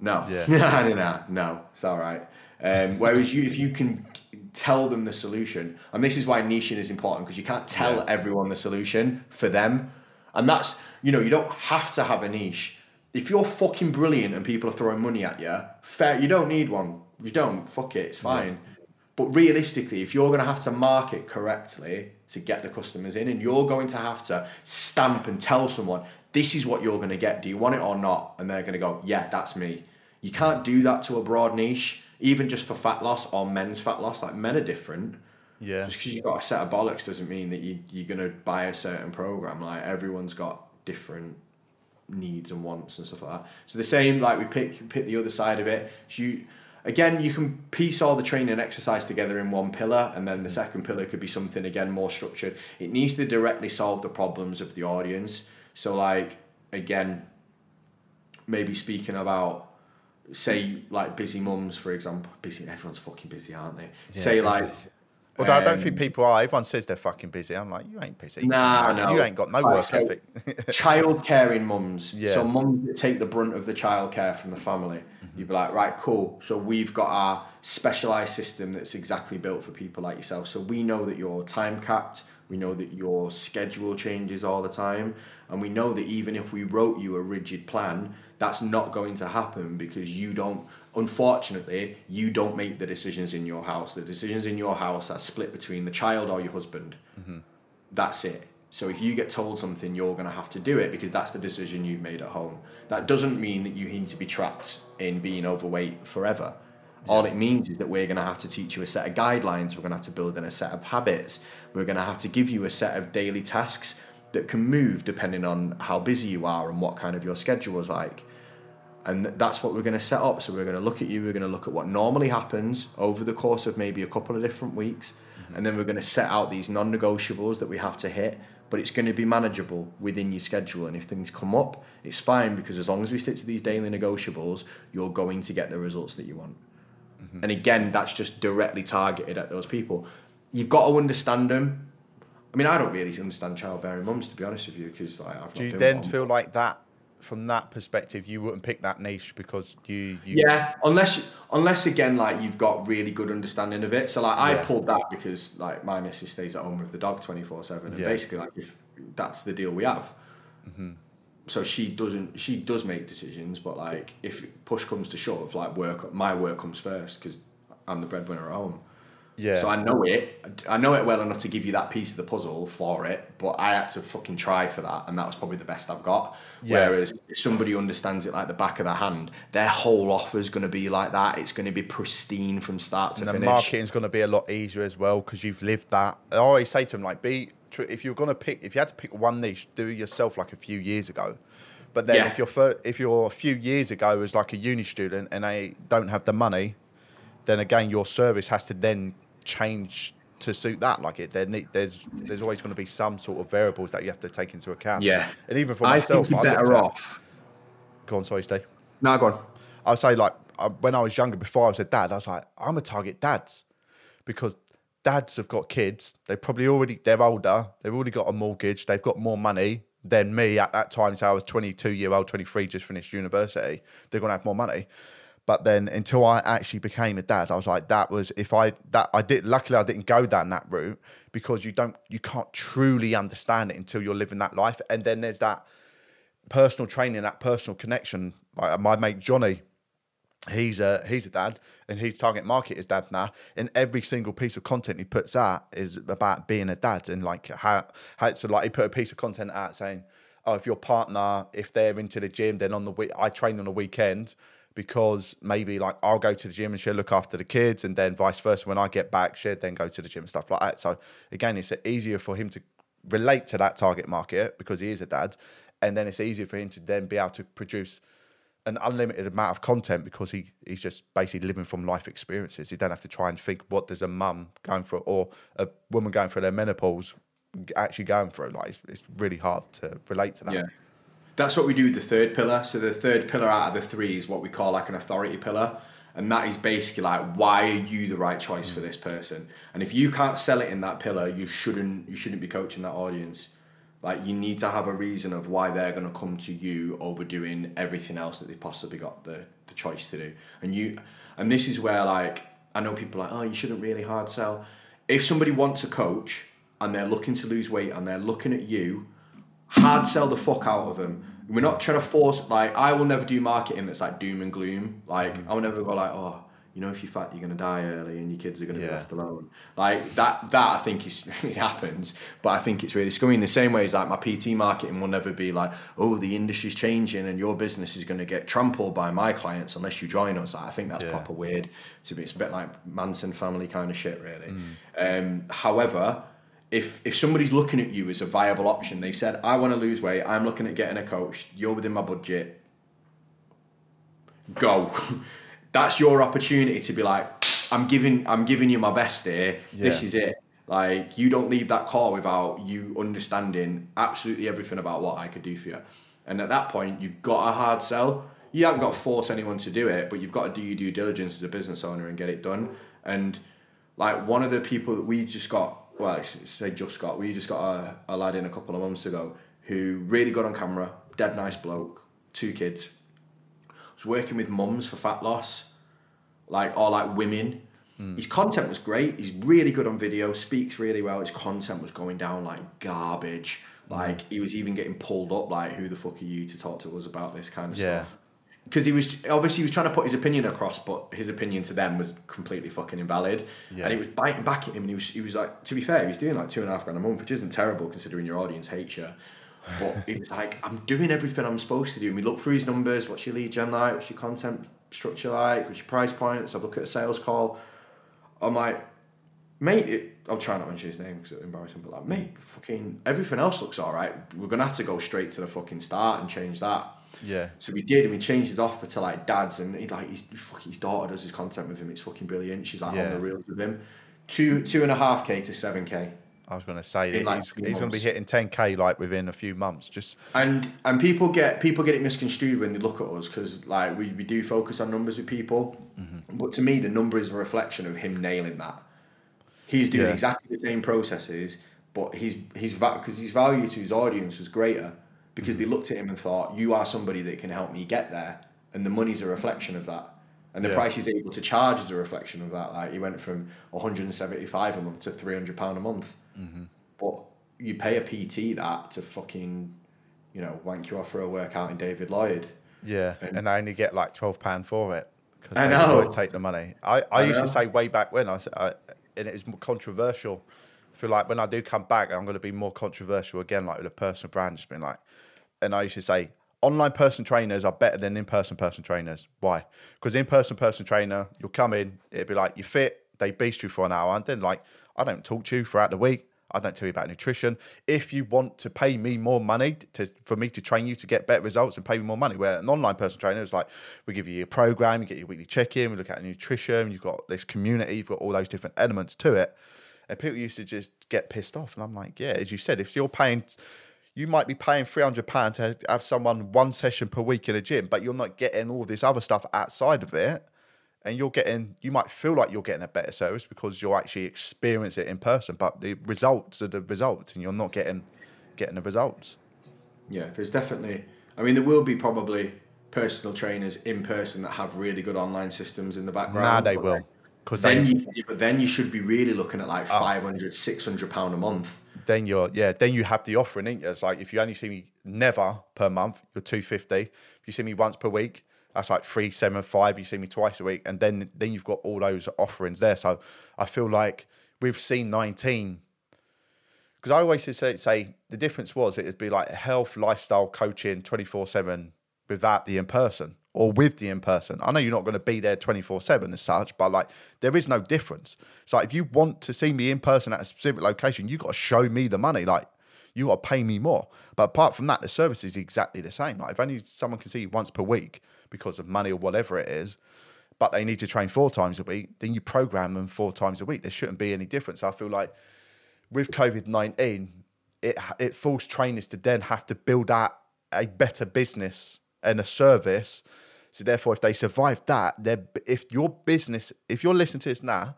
No. Yeah. no, no, no, no. It's all right. Um, whereas you, if you can tell them the solution, and this is why niching is important because you can't tell Yeah. everyone the solution for them, and that's you know you don't have to have a niche. If you're fucking brilliant and people are throwing money at you, fair. You don't need one. You don't. Fuck it. It's fine. But realistically, if you're going to have to market correctly to get the customers in, and you're going to have to stamp and tell someone, this is what you're going to get, do you want it or not? And they're going to go, yeah, that's me. You can't do that to a broad niche, even just for fat loss or men's fat loss. Like men are different. Yeah. Just because you've got a set of bollocks doesn't mean that you, you're going to buy a certain program. Like everyone's got different needs and wants and stuff like that. So the same, like we pick pick the other side of it. So you again, you can piece all the training and exercise together in one pillar, and then the second pillar could be something again more structured. It needs to directly solve the problems of the audience. So like again, maybe speaking about say like busy mums for example busy everyone's fucking busy aren't they say like Although I don't um, think people are. Everyone says they're fucking busy. I'm like, you ain't busy. Nah, no. You ain't got no work [LAUGHS] so- ethic. child caring mums. Yeah. So mums that take the brunt of the child care from the family. Mm-hmm. You'd be like, right, cool. So we've got our specialized system that's exactly built for people like yourself. So we know that you're time capped. We know that your schedule changes all the time. And we know that even if we wrote you a rigid plan, that's not going to happen because you don't, unfortunately, you don't make the decisions in your house. The decisions in your house are split between the child or your husband mm-hmm. that's it. So if you get told something, you're going to have to do it because that's the decision you've made at home. That doesn't mean that you need to be trapped in being overweight forever. All it means is that we're going to have to teach you a set of guidelines. We're going to have to build in a set of habits. We're going to have to give you a set of daily tasks that can move depending on how busy you are and what kind of your schedule is like. And that's what we're going to set up. So we're going to look at you. We're going to look at what normally happens over the course of maybe a couple of different weeks, mm-hmm. and then we're going to set out these non-negotiables that we have to hit. But it's going to be manageable within your schedule. And if things come up, it's fine because as long as we stick to these daily negotiables, you're going to get the results that you want. Mm-hmm. And again, that's just directly targeted at those people. You've got to understand them. I mean, I don't really understand childbearing mums, to be honest with you, because like, I've not Do you then feel like that, from that perspective, you wouldn't pick that niche because you, you Yeah, unless unless again like you've got really good understanding of it. So like I Yeah. pulled that because like my missus stays at home with the dog twenty four seven, and Yeah. basically like if that's the deal we have. Mm-hmm. So she doesn't. She does make decisions, but like if push comes to shove, like work, my work comes first because I'm the breadwinner at home. Yeah. So I know it. I know it well enough to give you that piece of the puzzle for it, but I had to fucking try for that, and that was probably the best I've got. Yeah. Whereas if somebody understands it like the back of their hand, their whole offer is going to be like that. It's going to be pristine from start to and the finish. marketing's going to be a lot easier as well because you've lived that. I always say to them like, be if you're going to pick, if you had to pick one niche, do it yourself like a few years ago. But then Yeah. if you're if you're a few years ago as like a uni student and they don't have the money, then again your service has to then change to suit that. Like it, there need, there's there's always going to be some sort of variables that you have to take into account. Yeah. and even for myself, I think you're better at- off. Go on, sorry, Steve. No, go on. I would say like when I was younger, before I was a dad, I was like, I'm a target dads because dads have got kids. They probably already they're older. They've already got a mortgage. They've got more money than me at that time. So I was 22 year old, 23, just finished university. They're gonna have more money. But then until I actually became a dad, I was like, that was if I that I did. Luckily, I didn't go down that route because you don't you can't truly understand it until you're living that life. And then there's that personal training, that personal connection. Like uh, my mate Johnny, he's a he's a dad, and his target market is dad now. And every single piece of content he puts out is about being a dad and like how how so like he put a piece of content out saying, oh, if your partner if they're into the gym, then on the week I train on the weekend. Because maybe like I'll go to the gym and she'll look after the kids, and then vice versa. When I get back, she'll then go to the gym and stuff like that. So again, it's easier for him to relate to that target market because he is a dad, and then it's easier for him to then be able to produce an unlimited amount of content because he he's just basically living from life experiences. He don't have to try and think what does a mum going through or a woman going through their menopause actually going through. Like it's, it's really hard to relate to that. Yeah. That's what we do with the third pillar. So the third pillar out of the three is what we call like an authority pillar. And that is basically like why are you the right choice for mm. this person? And if you can't sell it in that pillar, you shouldn't you shouldn't be coaching that audience. Like you need to have a reason of why they're gonna come to you over doing everything else that they've possibly got the, the choice to do. And you and this is where like I know people are like, oh, you shouldn't really hard sell. If somebody wants a coach and they're looking to lose weight and they're looking at you hard sell the fuck out of them. We're not trying to force like I will never do marketing that's like doom and gloom. Like I will never go like, oh, you know, if you're fat, you're gonna die early, and your kids are gonna be left alone. Like that. That I think is [LAUGHS] it happens, but I think it's really scummy. In the same way as like my PT marketing will never be like, oh, the industry's changing and your business is gonna get trampled by my clients unless you join us. Like, I think that's Yeah. proper weird. To be, it's a bit like Manson family kind of shit, really. Um, however, if if somebody's looking at you as a viable option, they've said, I want to lose weight, I'm looking at getting a coach, you're within my budget, go. [LAUGHS] That's your opportunity to be like, I'm giving I'm giving you my best here. This is it. Like you don't leave that call without you understanding absolutely everything about what I could do for you. And at that point, you've got a hard sell. you haven't got to force anyone to do it, but you've got to do your due diligence as a business owner and get it done. And like one of the people that we just got, well, say just got, we just got a, a lad in a couple of months ago who really got on camera, dead nice bloke, two kids, was working with mums for fat loss, like or like women. Mm. His content was great. He's really good on video, speaks really well. His content was going down like garbage. Like he was even getting pulled up. Like, who the fuck are you to talk to us about this kind of yeah. stuff? Because he was obviously he was trying to put his opinion across, but his opinion to them was completely fucking invalid. Yeah. And he was biting back at him, and he was he was like, to be fair, he was doing like two and a half grand a month, which isn't terrible considering your audience hates you. But he was like, I'm doing everything I'm supposed to do. And we look through his numbers. What's your lead gen like? What's your content structure like? What's your price points? I look at a sales call. I'm like, mate, it, I'll try not to mention his name because it's embarrassing, but like, mate, fucking everything else looks all right. We're gonna have to go straight to the fucking start and change that. Yeah. So we did, and we changed his offer to like dads, and he like his fucking his daughter does his content with him. It's fucking brilliant. She's like yeah. on the reels with him. Two two and a half k to seven k. I was going to say like he's, he's going to be hitting 10k like within a few months. Just and and people get people get it misconstrued when they look at us because like we, we do focus on numbers with people, mm-hmm. but to me the number is a reflection of him nailing that. He's doing yeah. exactly the same processes, but his his because his value to his audience was greater because mm-hmm. they looked at him and thought you are somebody that can help me get there, and the money's a reflection of that and the yeah. price he's able to charge is a reflection of that. Like he went from 175 a month to 300 pound a month. Mm-hmm. But you pay a PT that to fucking, you know, wank you off for a workout in David Lloyd. Yeah, and, and I only get like twelve pound for it because I know. take the money. I, I, I used know. to say way back when I said, I, and it was more controversial. I feel like when I do come back, I'm going to be more controversial again, like with a personal brand, just being like, and I used to say online person trainers are better than in-person person trainers. Why? Because in-person person trainer, you'll come in, it'll be like you're fit, they beast you for an hour, and then like I don't talk to you throughout the week. I don't tell you about nutrition. If you want to pay me more money to for me to train you to get better results and pay me more money, where an online person trainer is like, we give you your program, you get your weekly check-in, we look at nutrition, you've got this community, you've got all those different elements to it. And people used to just get pissed off. And I'm like, yeah, as you said, if you're paying you might be paying three hundred pounds to have someone one session per week in a gym, but you're not getting all this other stuff outside of it. And you're getting, you might feel like you're getting a better service because you're actually experiencing it in person, but the results are the results, and you're not getting getting the results. Yeah, there's definitely. I mean, there will be probably personal trainers in person that have really good online systems in the background. Nah, they will. Because then, you, but then you should be really looking at like 500, oh. 600 pound a month then you're yeah, then you have the offering, ain't you? It's like if you only see me never per month, you're two fifty. If you see me once per week, that's like three seven five. You see me twice a week, and then then you've got all those offerings there. So I feel like we've seen nineteen. Because I always say, say the difference was it'd be like health, lifestyle coaching, twenty four seven without the in person or with the in person. I know you're not going to be there 24 7 as such, but like there is no difference. So like, if you want to see me in person at a specific location, you got to show me the money. Like you got to pay me more. But apart from that, the service is exactly the same. Like if only someone can see you once per week because of money or whatever it is, but they need to train four times a week, then you program them four times a week. There shouldn't be any difference. I feel like with COVID 19, it, it forced trainers to then have to build out a better business and a service so therefore, if they survive that, if your business, if you're listening to this now,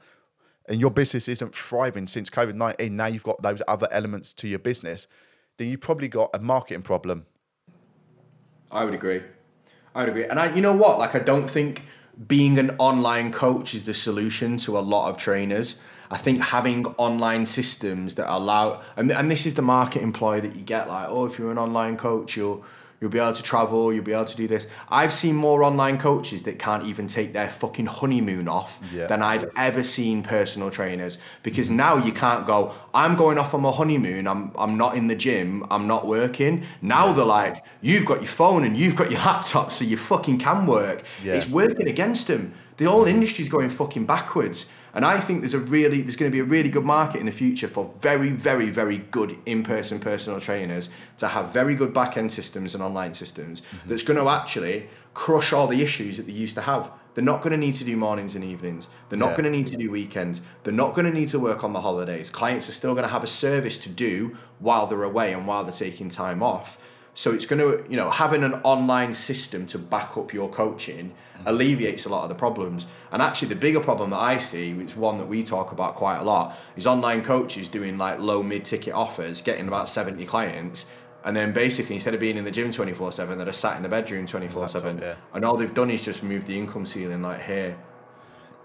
and your business isn't thriving since COVID nineteen, now you've got those other elements to your business, then you probably got a marketing problem. I would agree. I would agree, and I, you know what? Like, I don't think being an online coach is the solution to a lot of trainers. I think having online systems that allow, and, and this is the market employee that you get, like, oh, if you're an online coach, you'll You'll be able to travel, you'll be able to do this. I've seen more online coaches that can't even take their fucking honeymoon off yeah. than I've ever seen personal trainers because mm-hmm. now you can't go, I'm going off on my honeymoon, I'm, I'm not in the gym, I'm not working. Now yeah. they're like, you've got your phone and you've got your [LAUGHS] laptop, so you fucking can work. Yeah. It's working against them. The whole mm-hmm. industry's going fucking backwards. And I think there's a really there's going to be a really good market in the future for very very very good in-person personal trainers to have very good back-end systems and online systems mm-hmm. that's going to actually crush all the issues that they used to have. They're not going to need to do mornings and evenings. They're not yeah. going to need to do weekends. They're not going to need to work on the holidays. Clients are still going to have a service to do while they're away and while they're taking time off. So it's going to, you know, having an online system to back up your coaching alleviates a lot of the problems. And actually, the bigger problem that I see, which is one that we talk about quite a lot, is online coaches doing like low mid ticket offers, getting about 70 clients. And then basically, instead of being in the gym 24 7, they're just sat in the bedroom 24 7. yeah. And all they've done is just move the income ceiling like here.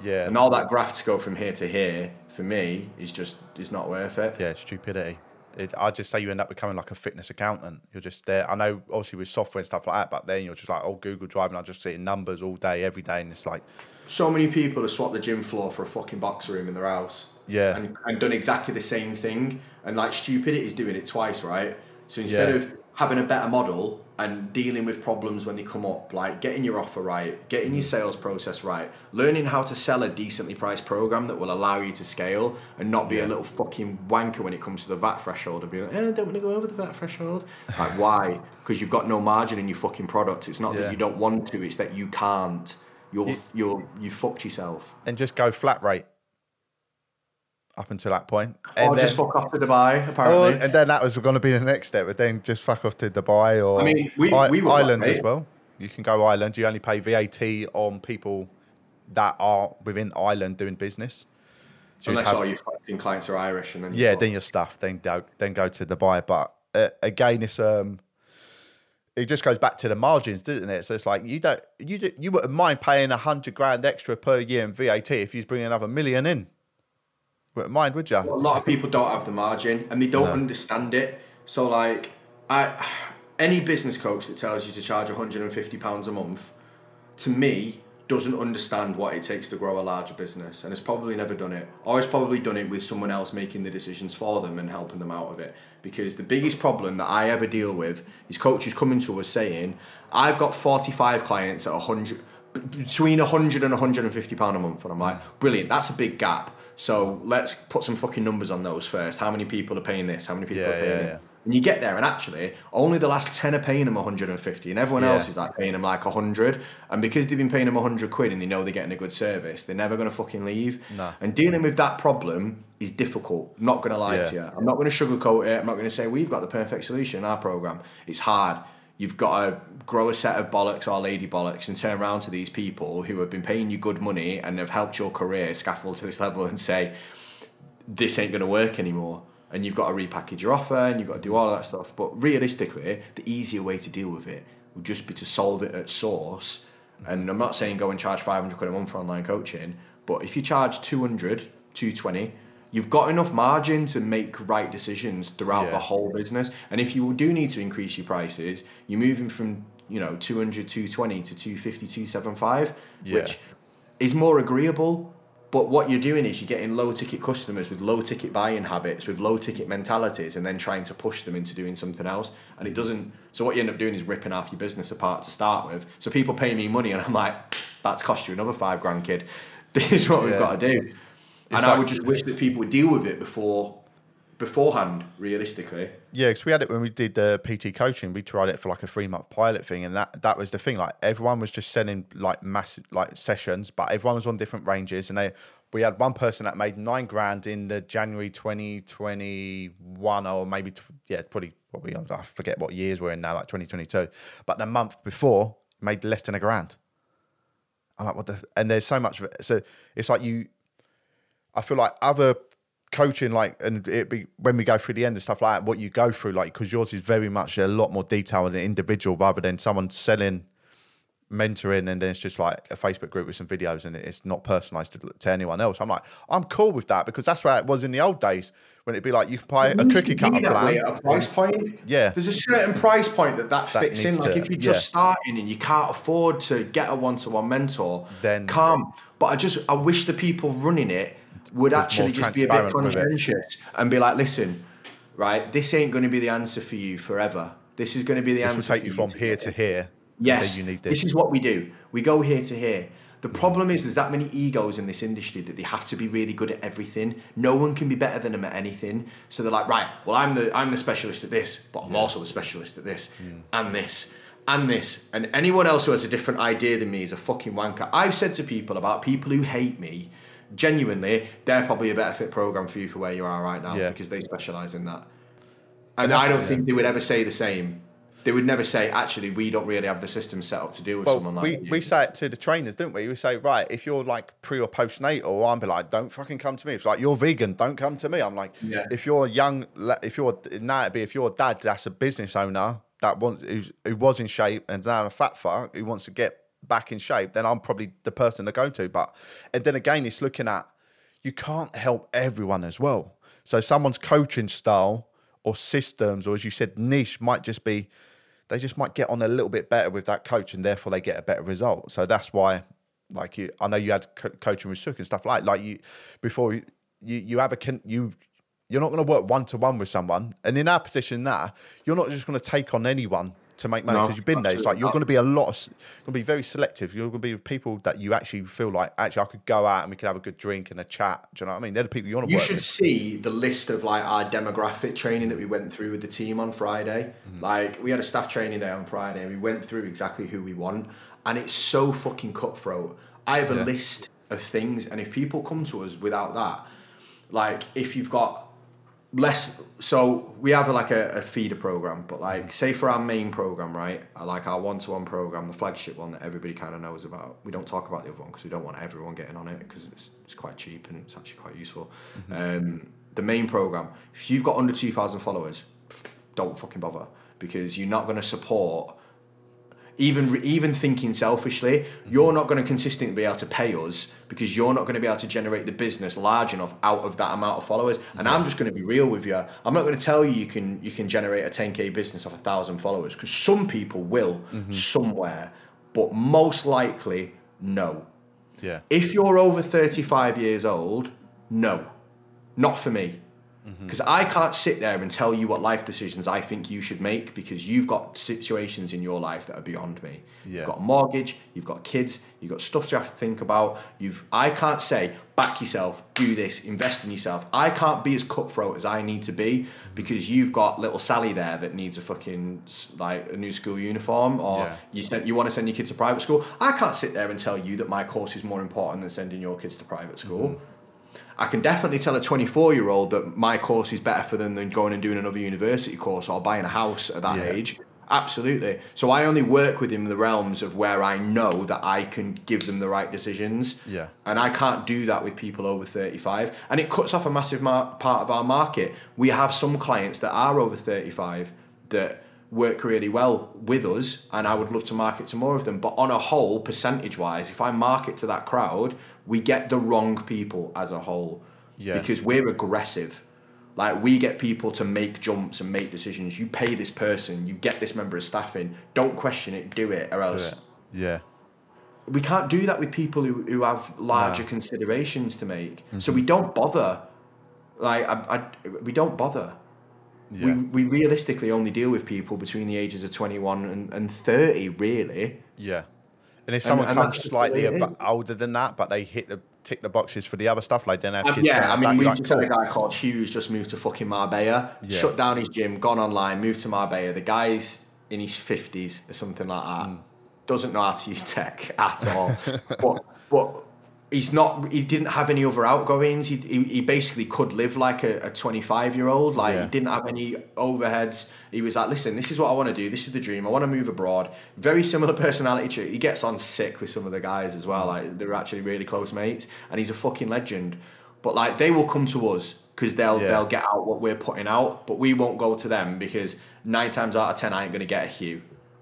Yeah. And all that graph to go from here to here, for me, is just is not worth it. yeah, stupidity. It, I just say you end up becoming like a fitness accountant. You're just there. I know, obviously, with software and stuff like that, but then you're just like, oh, Google Drive, and I just see numbers all day, every day, and it's like, So many people have swapped the gym floor for a fucking box room in their house. Yeah. And, and done exactly the same thing. And like stupidity is doing it twice, right? So instead Yeah. of having a better model and dealing with problems when they come up, like getting your offer right, getting your sales process right, learning how to sell a decently priced program that will allow you to scale and not be a little fucking wanker when it comes to the VAT threshold and be like, eh, I don't want to go over the VAT threshold. Like, why? Because you've got no margin in your fucking product. It's not Yeah. that you don't want to, it's that you can't. You're, you're, you fucked yourself. and just go flat rate up until that point. Or And just then- fuck off to Dubai, Oh, apparently. and then that was going to be the next step, but then just fuck off to Dubai or I mean, we- I- we Ireland as well. You can go Ireland. You only pay VAT on people that are within Ireland doing business. So Unless have- all your fucking clients are Irish and then yeah, you're then your stuff, then go, then go to Dubai. But uh, again, it's um, it just goes back to the margins, doesn't it? So it's like you don't, you do, you wouldn't mind paying a hundred grand extra per year in VAT if you bring another million in. Wouldn't mind, would you? a lot of people don't have the margin and they don't understand it. So like I any business coach that tells you to charge 150 pounds a month to me doesn't understand what it takes to grow a larger business and has probably never done it or has probably done it with someone else making the decisions for them and helping them out of it. Because the biggest problem that I ever deal with is coaches coming to us saying I've got 45 clients at 100 b- between 100 and 150 pound a month and I'm like brilliant that's a big gap. So let's put some fucking numbers on those first. How many people are paying this? How many people Yeah, are paying yeah, it? yeah. And you get there, and actually, only the last 10 are paying them 150, and everyone Yeah. else is like paying them like 100. And because they've been paying them 100 quid and they know they're getting a good service, they're never going to fucking leave. No. And dealing with that problem is difficult. Not going to lie to you. I'm not going to sugarcoat it. I'm not going to say we've got the perfect solution in our program. It's hard. You've got to grow a set of bollocks or lady bollocks and turn around to these people who have been paying you good money and have helped your career scaffold to this level and say, this ain't going to work anymore. And you've got to repackage your offer and you've got to do all of that stuff. But realistically, the easier way to deal with it would just be to solve it at source. And I'm not saying go and charge 500 quid a month for online coaching, but if you charge 200, 220, you've got enough margin to make right decisions throughout Yeah. the whole business. And if you do need to increase your prices, you're moving from, you know, 200, 220 to 250, 275, Yeah. which is more agreeable. But what you're doing is you're getting low ticket customers with low ticket buying habits, with low ticket mentalities, and then trying to push them into doing something else. And it doesn't. So what you end up doing is ripping half your business apart to start with. So people pay me money, and I'm like, that's cost you another five grand, kid. [LAUGHS] This is what we've got to do. and I would just wish that people would deal with it before, beforehand, realistically. Yeah, because we had it when we did uh, PT coaching. We tried it for like a three month pilot thing, and that that was the thing. Like everyone was just sending like massive like sessions, but everyone was on different ranges, and they we had one person that made nine grand in the January twenty twenty one, or maybe yeah, probably probably I forget what years we're in now, like twenty twenty two. But the month before made less than a grand. I'm like, what the? And there's so much of it. So it's like you I feel like other coaching, like, and it be when we go through the end and stuff like that, what you go through, like, because yours is very much a lot more detailed and individual rather than someone selling, mentoring, and then it's just like a Facebook group with some videos and it's not personalized to, to anyone else. I'm like, I'm cool with that because that's where it was in the old days when it'd be like you can buy a cookie to cutter that way plan. at a price point. Yeah. There's a certain price point that that, That fits in. needs Like to- if you're just yeah. starting and you can't afford to get a one-to-one mentor, Then- calm. But I just I wish the people running it would actually just be a bit conscientious and be like, listen, right, this ain't going to be the answer for you forever. This is going to be the This will answer. take for you from here to here. Yes, you need this. this. is what we do. We go here to here. The problem is there's that many egos in this industry that they have to be really good at everything. No one can be better than them at anything. So they're like, right, well, I'm the I'm the specialist at this, but I'm also the specialist at this hmm. and this and this. And anyone else who has a different idea than me is a fucking wanker. I've said to people about people who hate me, genuinely, they're probably a better fit program for you for where you are right now Yeah. because they specialize in that. And I don't think they would ever say the same. They would never say, actually, we don't really have the system set up to deal with Well, someone like we, you. we say it to the trainers, don't we? We say, right, if you're like pre or postnatal, I'm be like, don't fucking come to me. It's like you're vegan, don't come to me. I'm like, Yeah. if you're young, if you're now it'd be if you're a dad that's a business owner that wants who's, who was in shape and now a fat fuck who wants to get back in shape, then I'm probably the person to go to. But and then again, it's looking at you can't help everyone as well. So someone's coaching style or systems, or as you said, niche might just be they just might get on a little bit better with that coach, and therefore they get a better result. So that's why, like you, I know you had co- coaching with Sook and stuff like like you before you you, have a con- you. You're not going to work one to one with someone, and in our position now, you're not just going to take on anyone to make money No, because you've been there. It's like you're not. going to be a lot of, going to be very selective. You're going to be with people that you actually feel like actually I could go out and we could have a good drink and a chat. Do you know what I mean? They're the people you want to You should with. see the list of like our demographic training that we went through with the team on Friday. Mm-hmm. Like we had a staff training day on Friday. We went through exactly who we want, and it's so fucking cutthroat. I have a Yeah. list of things, and if people come to us without that, like if you've got less so we have like a, a feeder program but like say for our main program right uh, like our one-to-one program the flagship one that everybody kind of knows about we don't talk about the other one because we don't want everyone getting on it because it's, it's quite cheap and it's actually quite useful. Um, the main program if you've got under 2000 followers don't fucking bother because you're not going to support even even thinking selfishly, you're not going to consistently be able to pay us because you're not going to be able to generate the business large enough out of that amount of followers. And I'm just going to be real with you. I'm not going to tell you you can you can generate a 10k business off a thousand followers because some people will mm-hmm. somewhere, but most likely no. Yeah. If you're over 35 years old, no, not for me. Mm-hmm. Because I can't sit there and tell you what life decisions I think you should make because you've got situations in your life that are beyond me. Yeah. You've got a mortgage, you've got kids, you've got stuff you have to think about. You've I can't say back yourself, do this, invest in yourself. I can't be as cutthroat as I need to be mm-hmm. because you've got little Sally there that needs a fucking like a new school uniform or Yeah. you sent you want to send your kids to private school. I can't sit there and tell you that my course is more important than sending your kids to private school. Mm-hmm. I can definitely tell a 24 year old that my course is better for them than going and doing another university course or buying a house at that Yeah. age. Absolutely. So I only work within the realms of where I know that I can give them the right decisions. Yeah. And I can't do that with people over 35. And it cuts off a massive mar- part of our market. We have some clients that are over 35 that work really well with us, and I would love to market to more of them. But on a whole, percentage wise, if I market to that crowd, we get the wrong people as a whole. Yeah. Because we're aggressive. Like we get people to make jumps and make decisions. You pay this person, you get this member of staff in. Don't question it, do it, or else Yeah. we can't do that with people who, who have larger considerations to make. Mm-hmm. So we don't bother. Like I, I, we don't bother. Yeah. We, we realistically only deal with people between the ages of 21 and, and 30, really. Yeah. And if someone and comes that's slightly the way it ab- older than that, but they hit the tick the boxes for the other stuff, like then have Um, kids. yeah, I mean, we like, just had a guy called Hugh's just moved to fucking Marbella, Yeah. shut down his gym, gone online, moved to Marbella. The guy's in his 50s or something like that. Hmm. Doesn't know how to use tech at all. [LAUGHS] but, but he's not, he didn't have any other outgoings. He, he, he basically could live like a 25 year old. Like, Yeah. he didn't have any overheads. He was like, listen, this is what I want to do. This is the dream. I want to move abroad. Very similar [LAUGHS] personality trait. He gets on sick with some of the guys as well. Mm. Like, they're actually really close mates. And he's a fucking legend. But like they will come to us because they'll Yeah. they'll get out what we're putting out, but we won't go to them because nine times out of ten I ain't gonna get a Hugh.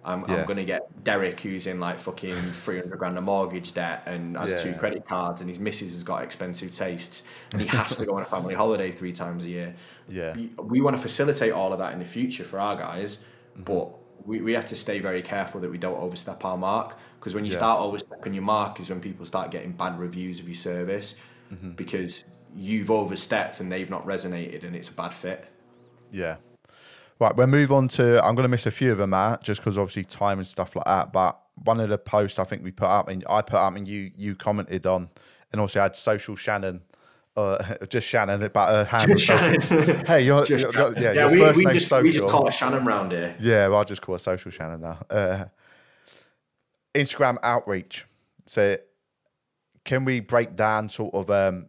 I'm, Yeah. I'm gonna get Derek who's in like fucking three hundred grand of mortgage debt and has two Yeah. credit cards and his missus has got expensive tastes and he has to go on a family holiday three times a year. Yeah. We, we want to facilitate all of that in the future for our guys, Mm-hmm. but we, we have to stay very careful that we don't overstep our mark because when you Yeah. start overstepping your mark is when people start getting bad reviews of your service Mm-hmm. because you've overstepped and they've not resonated and it's a bad fit. Yeah. Right, we'll move on to. I'm going to miss a few of them, Matt, just because obviously time and stuff like that. But one of the posts I think we put up and I put up and you you commented on, and also had social Shannon, uh, [LAUGHS] just Shannon, but uh, handle Shannon. [LAUGHS] hey, you're, Just, you're- you're- yeah, yeah, your we, first we, name's just, social. we just call it Shannon round here. Yeah, well, I'll just call her social Shannon now. Uh, Instagram outreach. So, can we break down sort of um,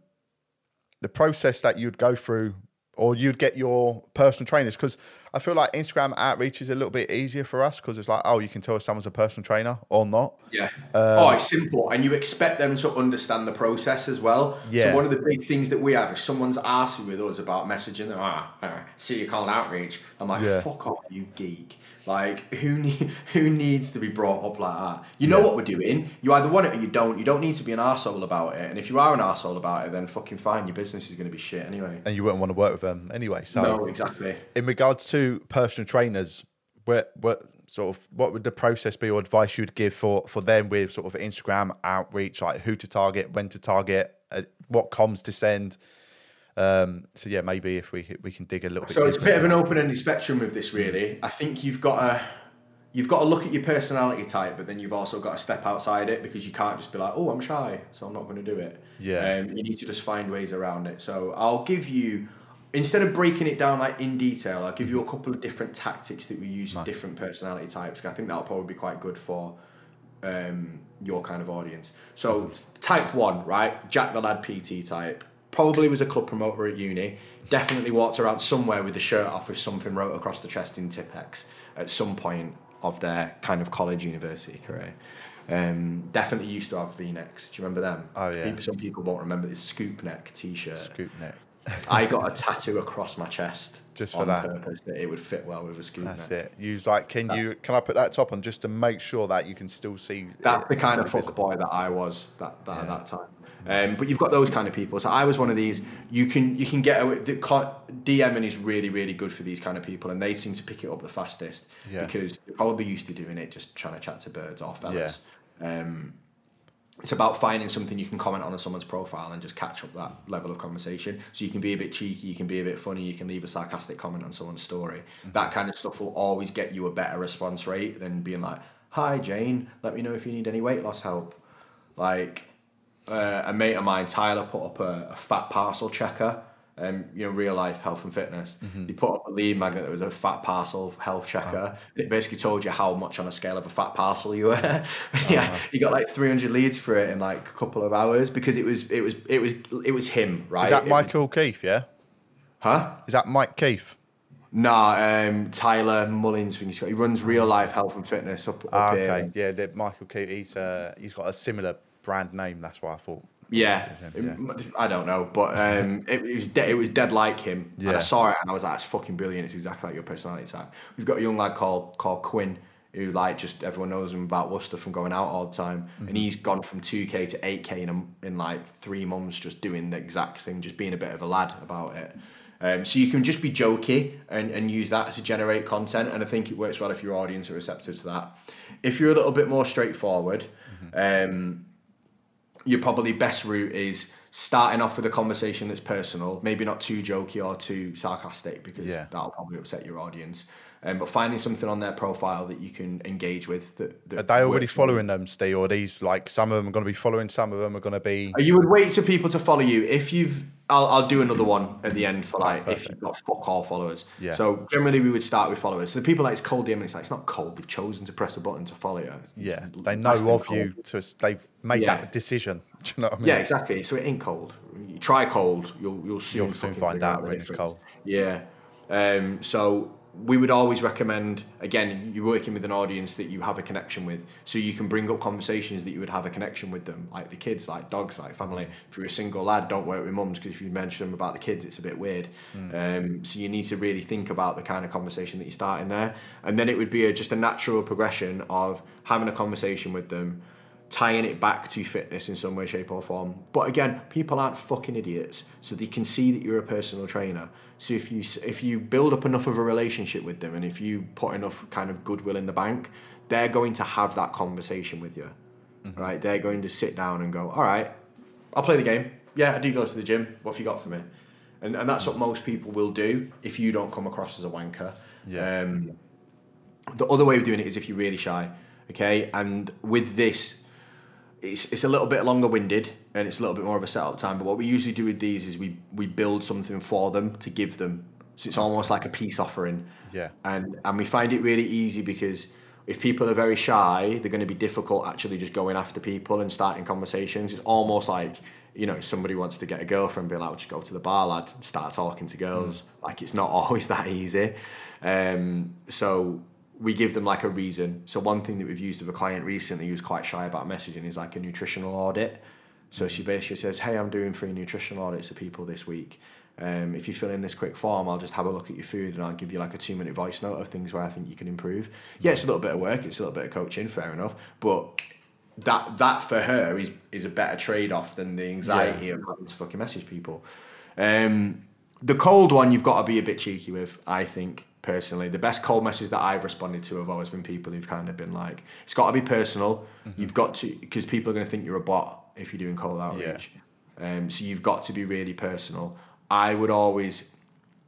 the process that you'd go through or you'd get your personal trainers because I feel like Instagram outreach is a little bit easier for us because it's like, oh, you can tell if someone's a personal trainer or not. Yeah. oh, it's simple, and you expect them to understand the process as well. Yeah. So one of the big things that we have, if someone's asking with us about messaging, them, ah, ah, see you called outreach. I'm like, Yeah. fuck off, you geek. Like who need, [LAUGHS] who needs to be brought up like that? You know Yeah. what we're doing. You either want it or you don't. You don't need to be an arsehole about it. And if you are an arsehole about it, then fucking fine. Your business is going to be shit anyway. And you wouldn't want to work with them anyway. So, No, exactly. in regards to personal trainers, what what sort of what would the process be or advice you'd give for for them with sort of Instagram outreach, like who to target, when to target, uh, what comms to send? Um, so yeah, maybe if we we can dig a little bit. So it's a bit of an open-ended spectrum with this, really. I think you've got to you've got to look at your personality type, but then you've also got to step outside it because you can't just be like, "Oh, I'm shy, so I'm not going to do it." Yeah. Um, you need to just find ways around it. So I'll give you instead of breaking it down like in detail, I'll give you a couple of different tactics that we use with different personality types. I think that'll probably be quite good for um, your kind of audience. So type one, right? Jack the Lad PT type. Probably was a club promoter at uni. Definitely walked around somewhere with the shirt off with something wrote across the chest in Tipp-Ex at some point of their kind of college university career. Um, definitely used to have V-necks. Do you remember them? Oh, yeah. People- Some people won't remember this scoop neck T-shirt. Scoop neck. [LAUGHS] I got a [LAUGHS] tattoo across my chest Just for on that. purpose that it would fit well with a scoop neck. That's neck. it. Use like, can you? Can I put that top on just to make sure that you can still see? That's the kind of fuck boy that I was that, that at that time. Um, but you've got those kind of people. So I was one of these. You can you can get away. The DMing is really really good for these kind of people, and they seem to pick it up the fastest Yeah. because they're probably used to doing it, just trying to chat to birds or fellas. Um, it's about finding something you can comment on in someone's profile and just catch up that level of conversation. So you can be a bit cheeky, you can be a bit funny, you can leave a sarcastic comment on someone's story. That kind of stuff will always get you a better response rate than being like, "Hi Jane, let me know if you need any weight loss help." Like uh, a mate of mine, Tyler, put up a, a fat parcel checker. Um, you know, real life health and fitness. He put up a lead magnet that was a fat parcel health checker. It basically told you how much on a scale of a fat parcel you were. [LAUGHS] yeah, he got like 300 leads for it in like a couple of hours because it was it was it was it was him, right? Is that It- Michael Keith? Yeah. Huh? Is that Mike Keith? Nah, um, Tyler Mullins. He's got. He runs real life health and fitness up, up Ah, here. okay. Yeah, the Michael Keith. He's uh, he's got a similar brand name. That's why I thought. Yeah, Yeah. I don't know, but um, it, it was de- it was dead like him, and I saw it and I was like, "It's fucking brilliant! It's exactly like your personality type." We've got a young lad called called Quinn, who like just everyone knows him about Worcester from going out all the time, Mm-hmm. and he's gone from two k to eight k in a, in like three months, just doing the exact thing, just being a bit of a lad about it. Um, so you can just be jokey and, and use that to generate content, and I think it works well if your audience are receptive to that. If you're a little bit more straightforward, um, your probably best route is starting off with a conversation that's personal, maybe not too jokey or too sarcastic because Yeah. that'll probably upset your audience. Um, but finding something on their profile that you can engage with. That, that Are they already works for you. following them, Steve? Or are these like some of them are going to be following, some of them are going to be? You would wait for people to follow you if you've. I'll, I'll do another one at the end for like if you've got fuck all followers. Yeah. So generally we would start with followers. So the people like it's cold DM, it's like it's not cold. They've chosen to press a button to follow you. Yeah, they know of you. To they've made Yeah. that decision. [LAUGHS] Do you know what I mean? Yeah, exactly. So it ain't cold. You try cold, you'll you'll soon, You'll soon find out when it's cold. Yeah. Um, so we would always recommend again you're working with an audience that you have a connection with. So you can bring up conversations that you would have a connection with them like the kids like dogs like family. If you're a single lad don't work with mums because if you mention them about the kids it's a bit weird. Um, so you need to really think about the kind of conversation that you're starting there. And then it would be a, just a natural progression of having a conversation with them tying it back to fitness in some way, shape, or form. But again, people aren't fucking idiots, so they can see that you're a personal trainer. So if you if you build up enough of a relationship with them, and if you put enough kind of goodwill in the bank, they're going to have that conversation with you, right? They're going to sit down and go, "All right, I'll play the game. Yeah, I do go to the gym. What have you got for me?" And and that's what most people will do if you don't come across as a wanker. Yeah. Um, the other way of doing it is if you're really shy, okay? And with this, it's, it's a little bit longer winded and it's a little bit more of a setup time. But what we usually do with these is we, we build something for them to give them. So it's almost like a peace offering. Yeah. And, and we find it really easy because if people are very shy, they're going to be difficult actually just going after people and starting conversations. It's almost like you know, if somebody wants to get a girlfriend, be like, well, just go to the bar, lad, start talking to girls. Mm. Like, it's not [LAUGHS] always that easy. Um, so we give them like a reason. So one thing that we've used with a client recently who's quite shy about messaging is like a nutritional audit. So she basically says, "Hey, I'm doing free nutritional audits for people this week. Um, if you fill in this quick form, I'll just have a look at your food and I'll give you like a two minute voice note of things where I think you can improve. Yeah, it's a little bit of work, it's a little bit of coaching, fair enough, but that that for her is is a better trade off than the anxiety yeah. of having to fucking message people. Um, the cold one you've got to be a bit cheeky with, I think personally. The best cold messages that I've responded to have always been people who've kind of been like, it's got to be personal. Mm-hmm. You've got to because people are going to think you're a bot if you're doing cold outreach. Yeah. Um, so you've got to be really personal. I would always,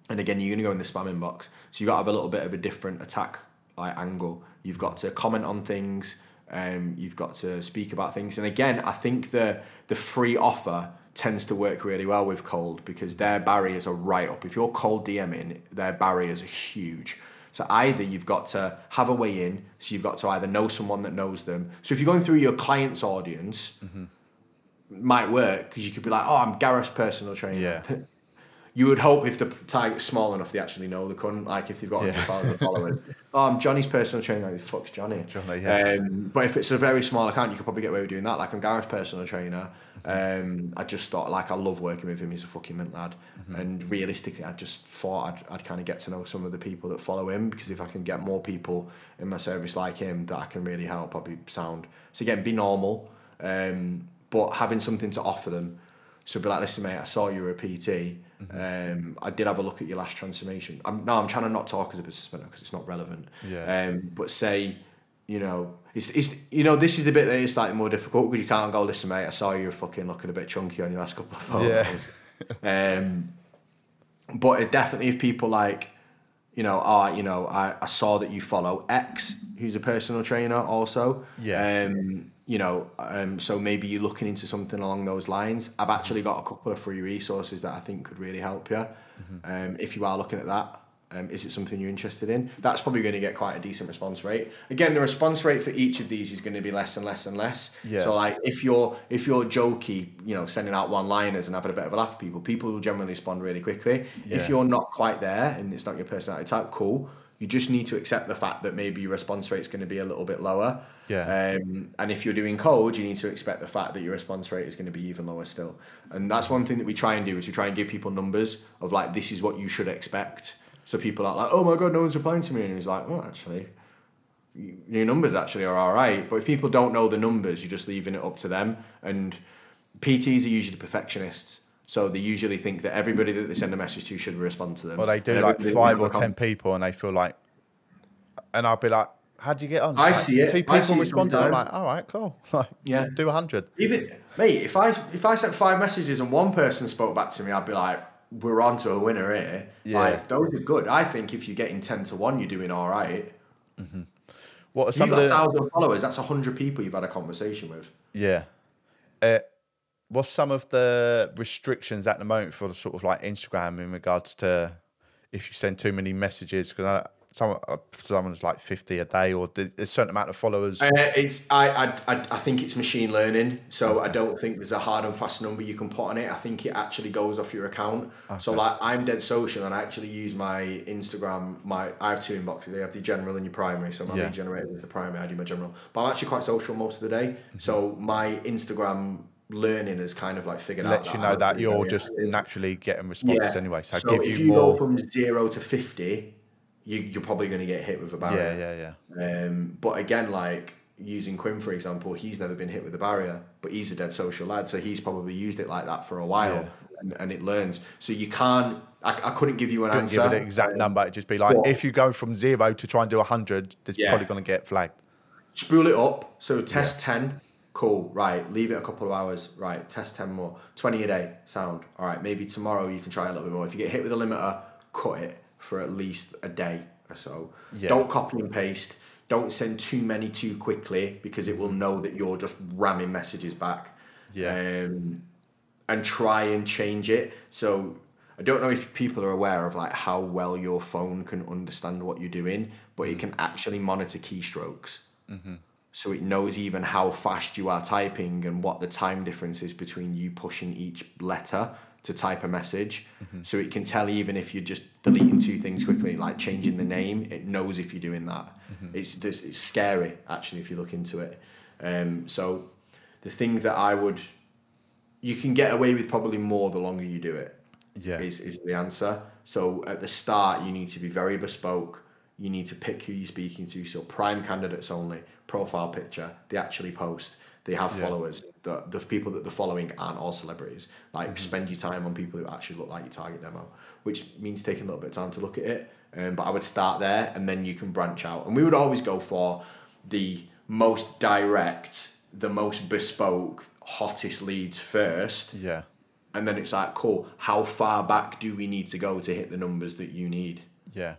and again, you're going to go in the spam inbox, so you've got to have a little bit of a different attack like angle. You've got to comment on things. Um, you've got to speak about things, and again, I think the the free offer tends to work really well with cold because their barriers are right up. If you're cold DMing, their barriers are huge. So either you've got to have a way in, so you've got to either know someone that knows them. So if you're going through your client's audience, mm-hmm. might work because you could be like, "Oh, I'm Gareth's personal trainer." Yeah. [LAUGHS] you would hope if the target's small enough, they actually know the cunt. Like if they've got yeah. 100,000 [LAUGHS] followers. Oh, I'm Johnny's personal trainer. Like, fuck's Johnny. Johnny yeah. Um, but if it's a very small account, you could probably get away with doing that. Like I'm Gareth's personal trainer. Um, I just thought like I love working with him. He's a fucking mint lad. Mm-hmm. And realistically, I just thought I'd, I'd kind of get to know some of the people that follow him because if I can get more people in my service like him that I can really help, I'll be sound. So again, be normal, um, but having something to offer them. So be like, listen, mate, I saw you were a PT. Mm-hmm. Um, I did have a look at your last transformation. I'm, no, I'm trying to not talk as a business because it's not relevant. Yeah. Um, but say, you know, it's, it's you know, this is the bit that is slightly more difficult because you can't go, listen, mate, I saw you were fucking looking a bit chunky on your last couple of photos. Yeah. um, but it definitely, if people like, you know, oh, you know, I, I saw that you follow X, who's a personal trainer also. Yeah. Um, you know, um, so maybe you're looking into something along those lines. I've actually got a couple of free resources that I think could really help you. Mm-hmm. Um, if you are looking at that, um, is it something you're interested in? That's probably going to get quite a decent response rate. Again, the response rate for each of these is going to be less and less and less. Yeah. So like if you're if you're jokey, you know, sending out one liners and having a bit of a laugh at people, people will generally respond really quickly. Yeah. If you're not quite there and it's not your personality type, cool. You just need to accept the fact that maybe your response rate is going to be a little bit lower. Yeah. Um, and if you're doing cold, you need to expect the fact that your response rate is going to be even lower still. And that's one thing that we try and do is we try and give people numbers of like this is what you should expect so people are like, oh my god, no one's replying to me, and he's like, well, actually, your numbers actually are all right. But if people don't know the numbers, you're just leaving it up to them. And PTs are usually perfectionists. So they usually think that everybody that they send a message to should respond to them. Well, they do like five or ten people, and they feel like, and I'll be like, how do you get on?" I like, see it. Two people responded. I'm like, "All right, cool." [LAUGHS] Like, yeah, do a hundred. Even mate, if I if I sent five messages and one person spoke back to me, I'd be like, we're on to a winner here. Yeah. Like, those are good. I think if you're getting 10 to 1, you're doing all right. mm-hmm. What are some you've got the... a thousand followers, that's 100 people you've had a conversation with. Yeah. Uh, what's some of the restrictions at the moment for the sort of like Instagram in regards to if you send too many messages? Because some uh, someone's like 50 a day or a certain amount of followers uh, it's I, I i think it's machine learning so i don't think there's a hard and fast number you can put on it i think it actually goes off your account okay. so like i'm dead social and i actually use my instagram my i have two inboxes they have the general and your primary so my yeah. lead generator is the primary i do my general but i'm actually quite social most of the day mm-hmm. so my instagram learning has kind of like figured Lets out. Lets you know that you're just naturally getting responses yeah. anyway. So, so give if you, you more... go from zero to fifty, you, are probably going to get hit with a barrier. Yeah, yeah, yeah. Um, but again, like using Quinn for example, he's never been hit with a barrier, but he's a dead social lad, so he's probably used it like that for a while, yeah. and, and, it learns. So you can't. I, I couldn't give you an couldn't answer. Give an exact um, number. It'd just be like if you go from zero to try and do hundred, it's yeah. probably going to get flagged. Spool it up. So test yeah. ten. Cool. Right. Leave it a couple of hours. Right. Test ten more. Twenty a day. Sound. All right. Maybe tomorrow you can try a little bit more. If you get hit with a limiter, cut it for at least a day or so. Yeah. Don't copy and paste. Don't send too many too quickly because it will know that you're just ramming messages back. Yeah. Um, and try and change it. So I don't know if people are aware of like how well your phone can understand what you're doing, but mm-hmm. it can actually monitor keystrokes. Mm-hmm. so it knows even how fast you are typing and what the time difference is between you pushing each letter to type a message. So it can tell even if you're just deleting two things quickly, like changing the name, it knows if you're doing that. It's just, it's scary actually if you look into it. Um, so the thing that I would, you can get away with probably more the longer you do it. Yeah. Is is the answer. So at the start, you need to be very bespoke. You need to pick who you're speaking to. So prime candidates only, profile picture. They actually post. They have Yeah. followers. The, the people that they're following aren't all celebrities. Like spend your time on people who actually look like your target demo, which means taking a little bit of time to look at it. Um, but I would start there, and then you can branch out. And we would always go for the most direct, the most bespoke, hottest leads first Yeah. and then it's like cool how far back do we need to go to hit the numbers that you need Yeah.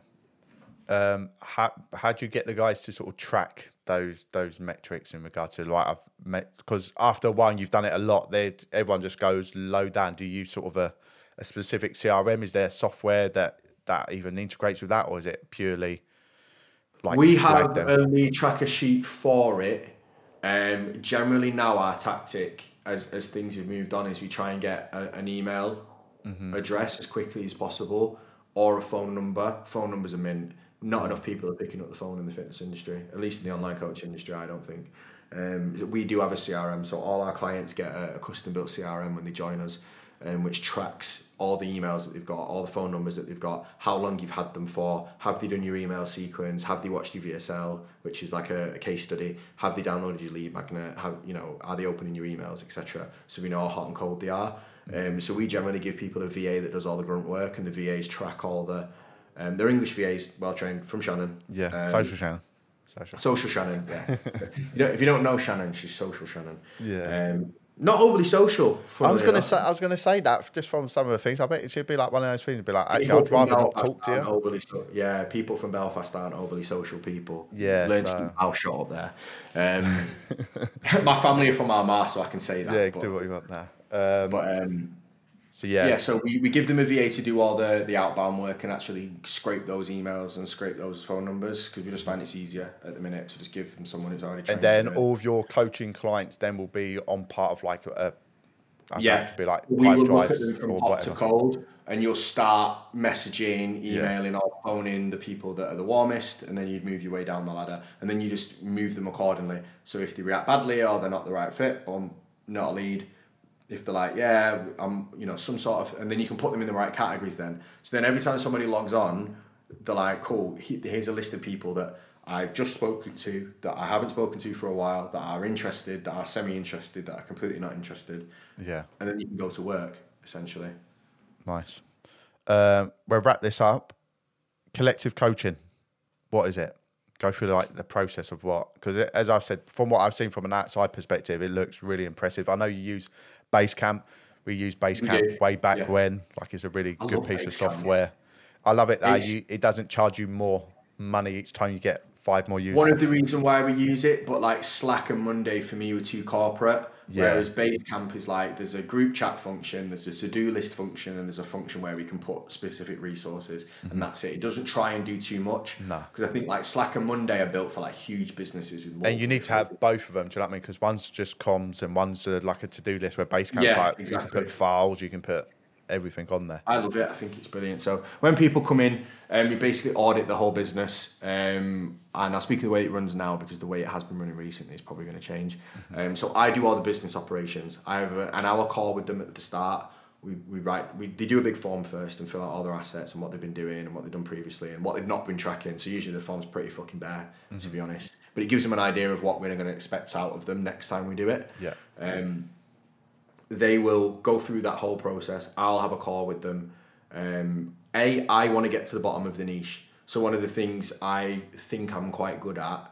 Um, how how do you get the guys to sort of track those those metrics in regard to like I've met because after one you've done it a lot. They everyone just goes low down. Do you sort of a, a specific CRM? Is there software that that even integrates with that, or is it purely like we have them? a lead tracker sheet for it um, generally now our tactic as, as things have moved on is we try and get a, an email Mm-hmm. address as quickly as possible or a phone number phone numbers are mint not enough people are picking up the phone in the fitness industry at least in the online coach industry i don't think um, we do have a crm so all our clients get a, a custom built crm when they join us um, which tracks all the emails that they've got, all the phone numbers that they've got, how long you've had them for, have they done your email sequence, have they watched your VSL, which is like a, a case study, have they downloaded your lead magnet, have you know, are they opening your emails, etc. So we know how hot and cold they are. Um, so we generally give people a VA that does all the grunt work, and the VAs track all the. Um, they're English VAs, well trained from Shannon. yeah Um, social Shannon. Social. Social Shannon, yeah. [LAUGHS] you know, if you don't know Shannon, she's social Shannon. Yeah. Um, not overly social. I was gonna enough. say I was gonna say that just from some of the things. I bet it should be like one of those things. Be like, actually, People I'd rather not talk to you. Overly so, yeah, people from Belfast aren't overly social people. Yeah, learn so- to keep your mouth shut up there. Um, [LAUGHS] [LAUGHS] my family are from Armagh, so I can say that. Yeah, but, do what you want there. Um, but um, so yeah, yeah, so we, we give them a VA to do all the, the outbound work and actually scrape those emails and scrape those phone numbers because we just find it's easier at the minute to just give them someone who's already trained. and then to all of your coaching clients then will be on part of like a, I yeah, it could be like we will look at them from hot to whatever. cold, and you'll start messaging, emailing, or phoning the people that are the warmest, and then you'd move your way down the ladder, and then you just move them accordingly. So if they react badly or they're not the right fit, boom, not a lead. If they're like, yeah, I'm, you know, some sort of, and then you can put them in the right categories. Then, so then every time somebody logs on, they're like, cool. Here's a list of people that I've just spoken to, that I haven't spoken to for a while, that are interested, that are semi-interested, that are completely not interested Yeah, and then you can go to work essentially. nice. Um, we'll wrap this up. Collective coaching, what is it? Go through like the process of what? Because as I've said, from what I've seen from an outside perspective, it looks really impressive. I know you use Basecamp. We use Basecamp do, way back yeah. when. Like it's a really I good piece of Basecamp, yeah. software. I love it that you, it doesn't charge you more money each time you get five more users. One of the reasons why we use it, but like Slack and Monday for me were too corporate. Yeah. Whereas Basecamp is like there's a group chat function, there's a to-do list function, and there's a function where we can put specific resources, and that's it. It doesn't try and do too much. Mm-hmm. No. Because I think like Slack and Monday are built for like huge businesses with and you need to have both of them. Do you know what I mean? Because one's just comms and one's uh, like a to-do list where Basecamp's Yeah, like you can put files, you can put everything on there. I love it. I think it's brilliant. So when people come in, um, you basically audit the whole business. Um, and I'll speak of the way it runs now because the way it has been running recently is probably going to change. Um, so I do all the business operations. I have a, an hour call with them at the start. We, we write we they do a big form first and fill out all their assets and what they've been doing and what they've done previously and what they've not been tracking. So usually the form's pretty fucking bare, to be honest. But it gives them an idea of what we're going to expect out of them next time we do it Yeah. um, they will go through that whole process. I'll have a call with them. Um, a, I want to get to the bottom of the niche. So one of the things I think I'm quite good at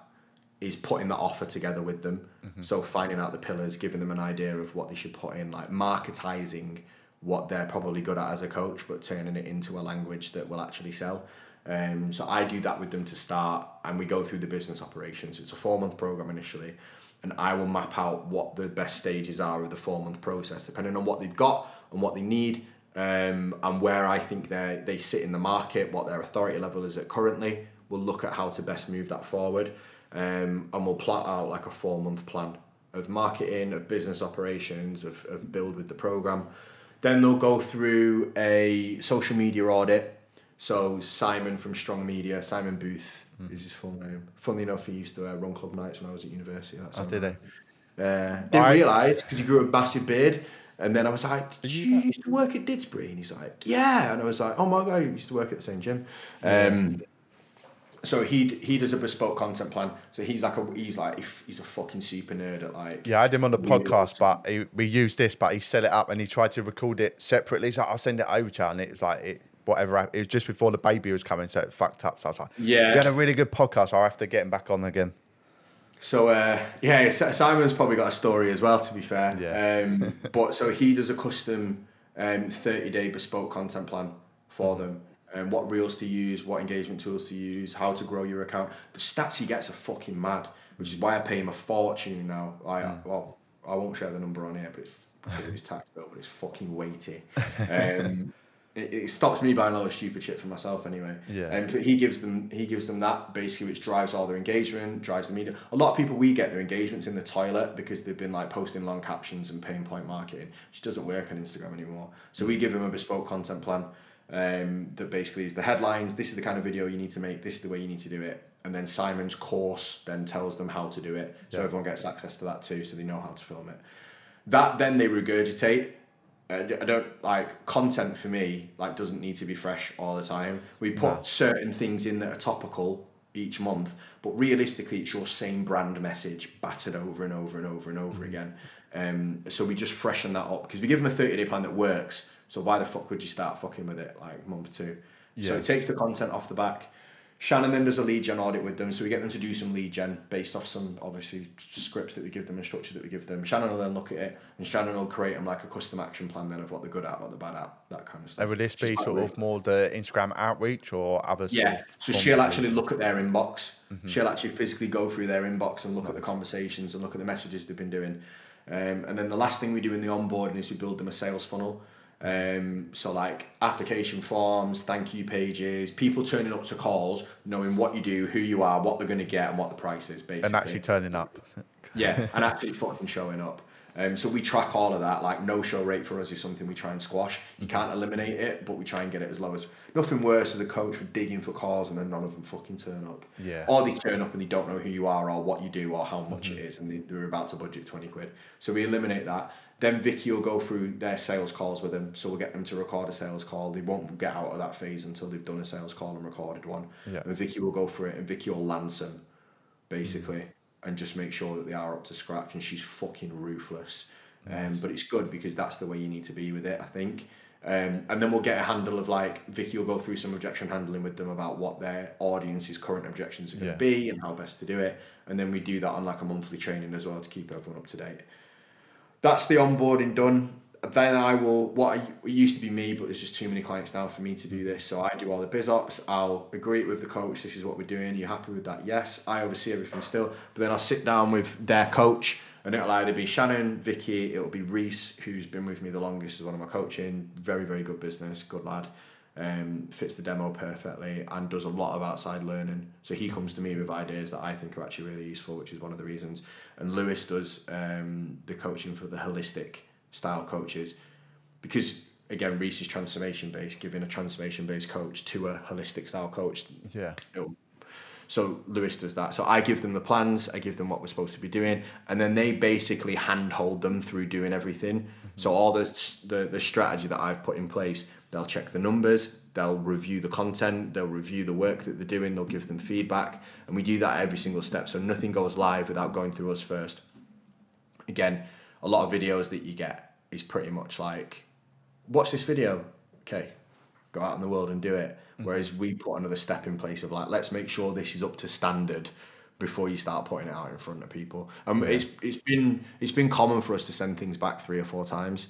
is putting that offer together with them. So finding out the pillars, giving them an idea of what they should put in, like marketizing what they're probably good at as a coach, but turning it into a language that will actually sell. Um, so I do that with them to start, and we go through the business operations. It's a four month program initially, and I will map out what the best stages are of the four month process, depending on what they've got and what they need, um, and where I think they they sit in the market, what their authority level is at currently. We'll look at how to best move that forward. um, and we'll plot out like a four month plan of marketing, of business operations, of, of build with the program. Then they'll go through a social media audit. So Simon from Strong Media, Simon Booth is his full name. Funnily enough, he used to uh, run club nights when I was at university. That's Oh, how did I- they? uh, didn't I- realise because he grew a massive beard. And then I was like, Did you used to work at Didsbury? And he's like, Yeah. And I was like, Oh my God, you used to work at the same gym. Um, so he he does a bespoke content plan. So he's like a he's like he's a fucking super nerd at like Yeah, I had him on the podcast, but he, we used this, but he set it up and he tried to record it separately. He's like, I'll send it over to you. And it was like, it, whatever. It was just before the baby was coming, so it fucked up. So I was like, Yeah. We had a really good podcast. So I'll have to get him back on again. So uh, yeah, Simon's probably got a story as well. To be fair, Yeah. Um, [LAUGHS] but so he does a custom um, thirty-day bespoke content plan for Mm-hmm. them, and what reels to use, what engagement tools to use, how to grow your account. The stats he gets are fucking mad, which is why I pay him a fortune now. I Mm. well, I won't share the number on here, but it's because of tax bill, but it's fucking weighty. Um, [LAUGHS] it, it stops me buying a lot of stupid shit for myself anyway. Yeah. And he gives them he gives them that basically, which drives all their engagement, drives the media. A lot of people we get their engagements in the toilet because they've been like posting long captions and pain point marketing, which doesn't work on Instagram anymore. So we give them a bespoke content plan um, that basically is the headlines. This is the kind of video you need to make. This is the way you need to do it. And then Simon's course then tells them how to do it, so Yeah. everyone gets access to that too, so they know how to film it. That then they regurgitate. I don't like content for me. Like doesn't need to be fresh all the time. We put No. certain things in that are topical each month, but realistically, it's your same brand message battered over and over and over and Mm. over again. Um, so we just freshen that up because we give them a thirty day plan that works. So why the fuck would you start fucking with it like month two? So it takes the content off the back. Shannon then does a lead gen audit with them, so we get them to do some lead gen based off some obviously scripts that we give them and structure that we give them. Shannon will then look at it, and Shannon will create them like a custom action plan then of what they're good at, what they're bad at, that kind of stuff. And would this be sort of more the Instagram outreach or other sort yeah, of so she'll actually look at their inbox. Mm-hmm. She'll actually physically go through their inbox and look at the conversations and look at the messages they've been doing. Um, and then the last thing we do in the onboarding is we build them a sales funnel. Um, so like application forms, thank you pages, people turning up to calls, knowing what you do, who you are, what they're going to get, and what the price is. Basically, and actually turning up. [LAUGHS] yeah, and actually fucking showing up. Um, so we track all of that. Like no show rate for us is something we try and squash. You can't eliminate it, but we try and get it as low as. Nothing worse as a coach for digging for calls and then none of them fucking turn up. Yeah. Or they turn up and they don't know who you are or what you do or how much it is, and they, they're about to budget twenty quid. So we eliminate that. Then Vicky will go through their sales calls with them. So we'll get them to record a sales call. They won't get out of that phase until they've done a sales call and recorded one. Yeah. And Vicky will go for it, and Vicky will lance them basically, and just make sure that they are up to scratch. And she's fucking ruthless. Um, but it's good because that's the way you need to be with it, I think. Um, and then we'll get a handle of like Vicky will go through some objection handling with them about what their audience's current objections are going Yeah. to be and how best to do it. And then we do that on like a monthly training as well to keep everyone up to date. That's the onboarding done. Then I will. What I, used to be me, but there's just too many clients now for me to do this. So I do all the biz ops. I'll agree it with the coach. This is what we're doing. Are You happy with that? Yes. I oversee everything still. But then I'll sit down with their coach, and it'll either be Shannon, Vicky, it'll be Reese, who's been with me the longest as one of my coaching. Very very good business, good lad. Um, fits the demo perfectly and does a lot of outside learning. So he comes to me with ideas that I think are actually really useful, which is one of the reasons. And Lewis does um, the coaching for the holistic style coaches because again Reese is transformation based giving a transformation based coach to a holistic style coach Yeah. so Lewis does that. So I give them the plans, I give them what we're supposed to be doing, and then they basically handhold them through doing everything. So all the, the the strategy that I've put in place, they'll check the numbers, they'll review the content, they'll review the work that they're doing, they'll give them feedback, and we do that every single step. So nothing goes live without going through us first. Again, a lot of videos that you get is pretty much like, watch this video, okay, go out in the world and do it. Whereas we put another step in place of like, let's make sure this is up to standard before you start putting it out in front of people. Um, it's it's been it's been common for us to send things back three or four times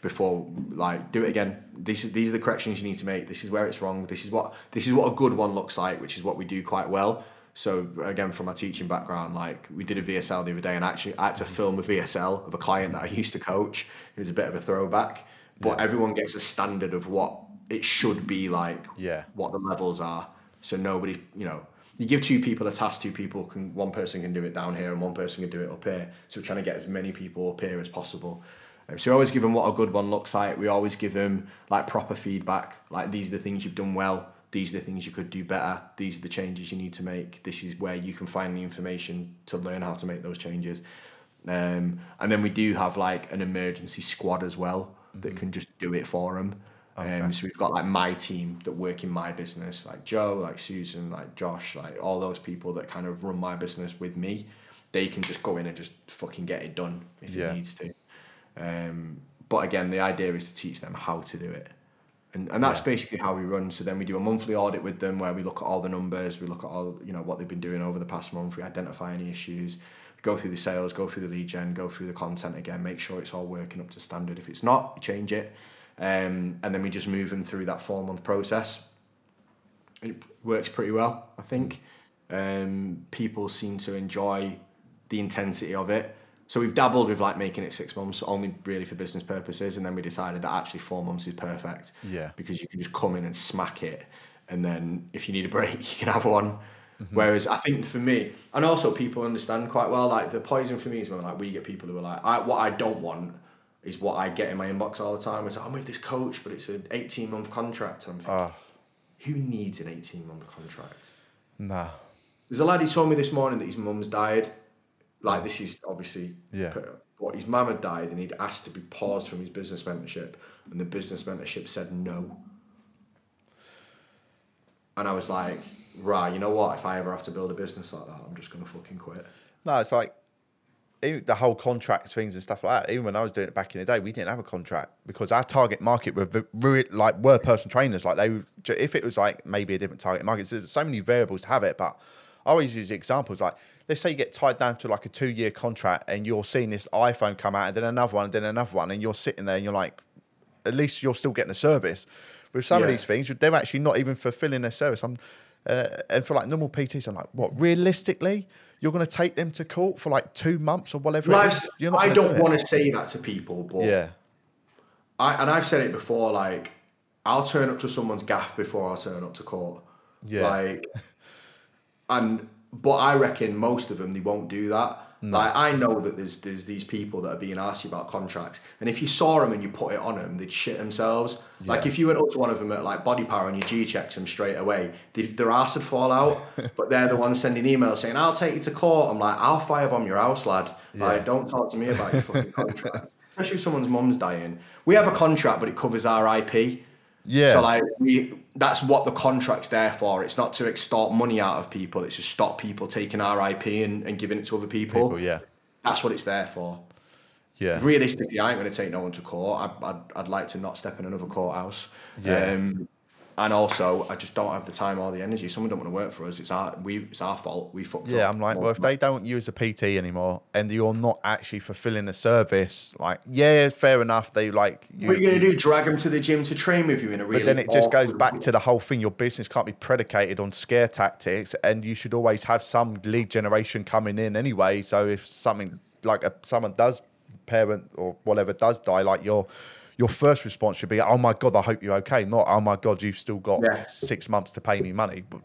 before like do it again. These are- these are the corrections you need to make. This is where it's wrong. This is what this is what a good one looks like, which is what we do quite well. So again, from my teaching background, like we did a VSL the other day, and actually I had to mm-hmm. film a VSL of a client that I used to coach. It was a bit of a throwback, but everyone gets a standard of what it should be like, Yeah. what the levels are. So nobody, you know, you give two people a task, two people can, one person can do it down here and one person can do it up here. So we're trying to get as many people up here as possible. Um, so we always give them what a good one looks like. We always give them like proper feedback, like these are the things you've done well. These are the things you could do better. These are the changes you need to make. This is where you can find the information to learn how to make those changes. Um, and then we do have like an emergency squad as well that can just do it for them. Um, so we've got like my team that work in my business, like Joe, like Susan, like Josh, like all those people that kind of run my business with me. They can just go in and just fucking get it done if Yeah. it needs to. Um, but again, the idea is to teach them how to do it. And, and that's basically how we run. So then we do a monthly audit with them where we look at all the numbers, we look at all, you know, what they've been doing over the past month, we identify any issues, go through the sales, go through the lead gen, go through the content again, make sure it's all working up to standard. If it's not, change it. Um, and then we just move them through that four month process. It works pretty well, I think. Um, people seem to enjoy the intensity of it. So we've dabbled with like making it six months, only really for business purposes, and then we decided that actually four months is perfect. Yeah. Because you can just come in and smack it, and then if you need a break, [LAUGHS] you can have one. Whereas I think for me, and also people understand quite well, like the poison for me is when like we get people who are like, I, what I don't want is what I get in my inbox all the time. It's like, I'm with this coach, but it's an 18 month contract. And I'm thinking, Ah, who needs an 18 month contract? nah. There's a lad who told me this morning that his mum's died. Like this is obviously, Yeah. But his mum had died, and he'd asked to be paused from his business mentorship, and the business mentorship said no. And I was like, right, you know what? If I ever have to build a business like that, I'm just gonna fucking quit. No, it's like the whole contract things and stuff like that. Even when I was doing it back in the day, we didn't have a contract because our target market were like were personal trainers. Like they, if it was like maybe a different target market, so there's so many variables to have it. But I always use examples like let's say you get tied down to like a two year contract and you're seeing this iPhone come out and then another one and then another one and you're sitting there and you're like, at least you're still getting a service. With some of these things, they're actually not even fulfilling their service. I'm, uh, and for like normal PTs, I'm like, what? Realistically, you're going to take them to court for like two months or whatever. it Life's, is? You're not I do don't it. want to say that to people, but Yeah, I, and I've said it before, like, I'll turn up to someone's gaff before I turn up to court. Yeah. Like, and, but I reckon most of them, they won't do that. Like, I know that there's there's these people that are being asked you about contracts, and if you saw them and you put it on them, they'd shit themselves. Like, if you went up to one of them at like Body Power and you G checked them straight away, they, their ass would fall out. [LAUGHS] but they're the ones sending emails saying, "I'll take you to court." I'm like, "I'll fire firebomb your house, lad. Like, don't talk to me about your fucking [LAUGHS] contract." Especially if someone's mum's dying. We have a contract, but it covers our IP. Yeah. So like we that's what the contract's there for. It's not to extort money out of people, it's to stop people taking our IP and, and giving it to other people. People, yeah, That's what it's there for. yeah, Realistically, I ain't gonna take no one to court. I, I'd, I'd like to not step in another courthouse. Yeah. Um, and also, I just don't have the time or the energy. Someone don't want to work for us. It's our we. It's our fault. We fucked up. yeah. I'm like, well, if they don't use a PT anymore and you're not actually fulfilling the service, like, yeah, fair enough. They like you. what are you gonna do? Drag them to the gym to train with you in a really? But then it just goes back to the whole thing. Your business can't be predicated on scare tactics, and you should always have some lead generation coming in anyway. So if something like a, someone does, parent or whatever does die, like your your first response should be, "Oh my god, I hope you're okay." Not, "Oh my god, you've still got Yeah. six months to pay me money." But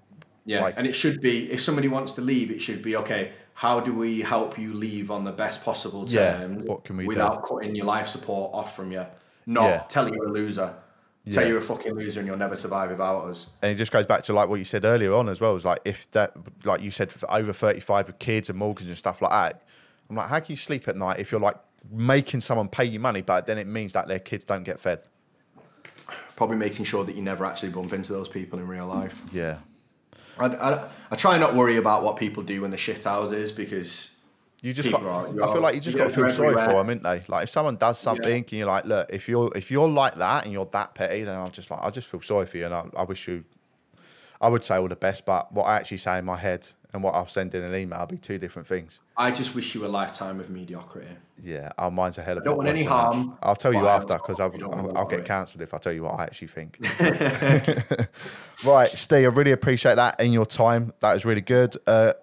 Yeah, like, and it should be if somebody wants to leave, it should be okay. How do we help you leave on the best possible terms? Yeah, what can we do? without cutting your life support off from you? Not Yeah. telling you a loser. Tell you're a fucking loser and you'll never survive without us. and it just goes back to like what you said earlier on as well. Is like if that, like you said, for over thirty five with kids and mortgage and stuff like that. I'm like, how can you sleep at night if you're like making someone pay you money, but then it means that their kids don't get fed? Probably making sure that you never actually bump into those people in real life. Yeah. I, I, I try not worry about what people do in the shit houses because You just got. are- I feel like you just got to feel sorry everywhere. for them, ain't they? Like if someone does something and you're like, look, if you're if you're like that and you're that petty, then I'm just like, I just feel sorry for you, and I, I wish you. I would say all the best, but what I actually say in my head and what I'll send in an email will be two different things. I just wish you a lifetime of mediocrity. Yeah, our minds are hell of a don't want any that. harm, I'll tell you after because I'll, I'll, I'll get cancelled if I tell you what I actually think. [LAUGHS] [LAUGHS] right, Steve, I really appreciate that and your time. That was really good. Uh,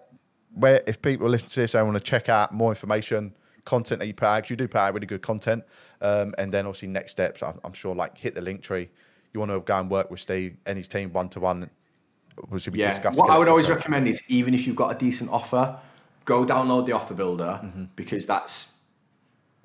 where if people listen to this and want to check out more information, content that you put out, you do put out really good content, um, and then obviously next steps. I'm, I'm sure like hit the link tree. You want to go and work with Steve and his team one to one. Should we Yeah. discuss? What I would always recommend is even if you've got a decent offer, go download the offer builder Mm-hmm. because that's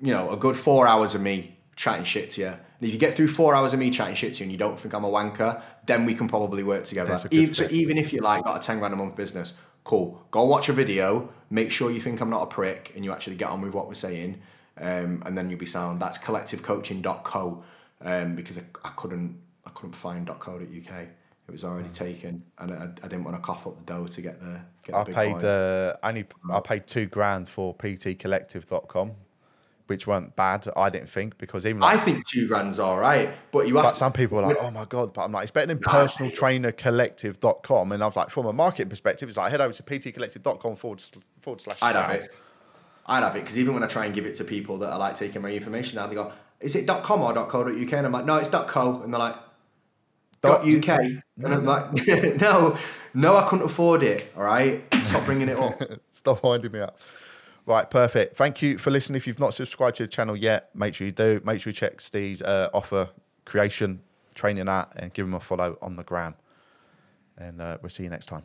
you know a good four hours of me chatting shit to you. And if you get through four hours of me chatting shit to you and you don't think I'm a wanker, then we can probably work together. That's a good Even, so even if you like got a ten grand a month business, cool. Go watch a video. Make sure you think I'm not a prick and you actually get on with what we're saying, um, and then you'll be sound. That's collectivecoaching.co um, because I, I couldn't I couldn't find .co.uk. It was already taken, and I, I didn't want to cough up the dough to get the. Get the I big paid uh, only I paid two grand for ptcollective.com, which weren't bad. I didn't think because even I think two grand's all right, but you have but to, some people are like, oh my god, but I'm like, it's better than Nah. personaltrainercollective.com. And I was like, from a marketing perspective, it's like head over to ptcollective.com forward forward slash. I'd have it. I'd have it because even when I try and give it to people that are like taking my information out, they go, "Is it .com or .co.uk?" And I'm like, "No, it's .co," and they're like, Dot .uk," and I'm like, [LAUGHS] "No, no, I couldn't afford it. All right, stop bringing it up." [LAUGHS] Stop winding me up. Right, perfect. Thank you for listening. If you've not subscribed to the channel yet, make sure you do. Make sure you check Steve's uh, offer creation training at and give him a follow on the gram. And uh, we'll see you next time.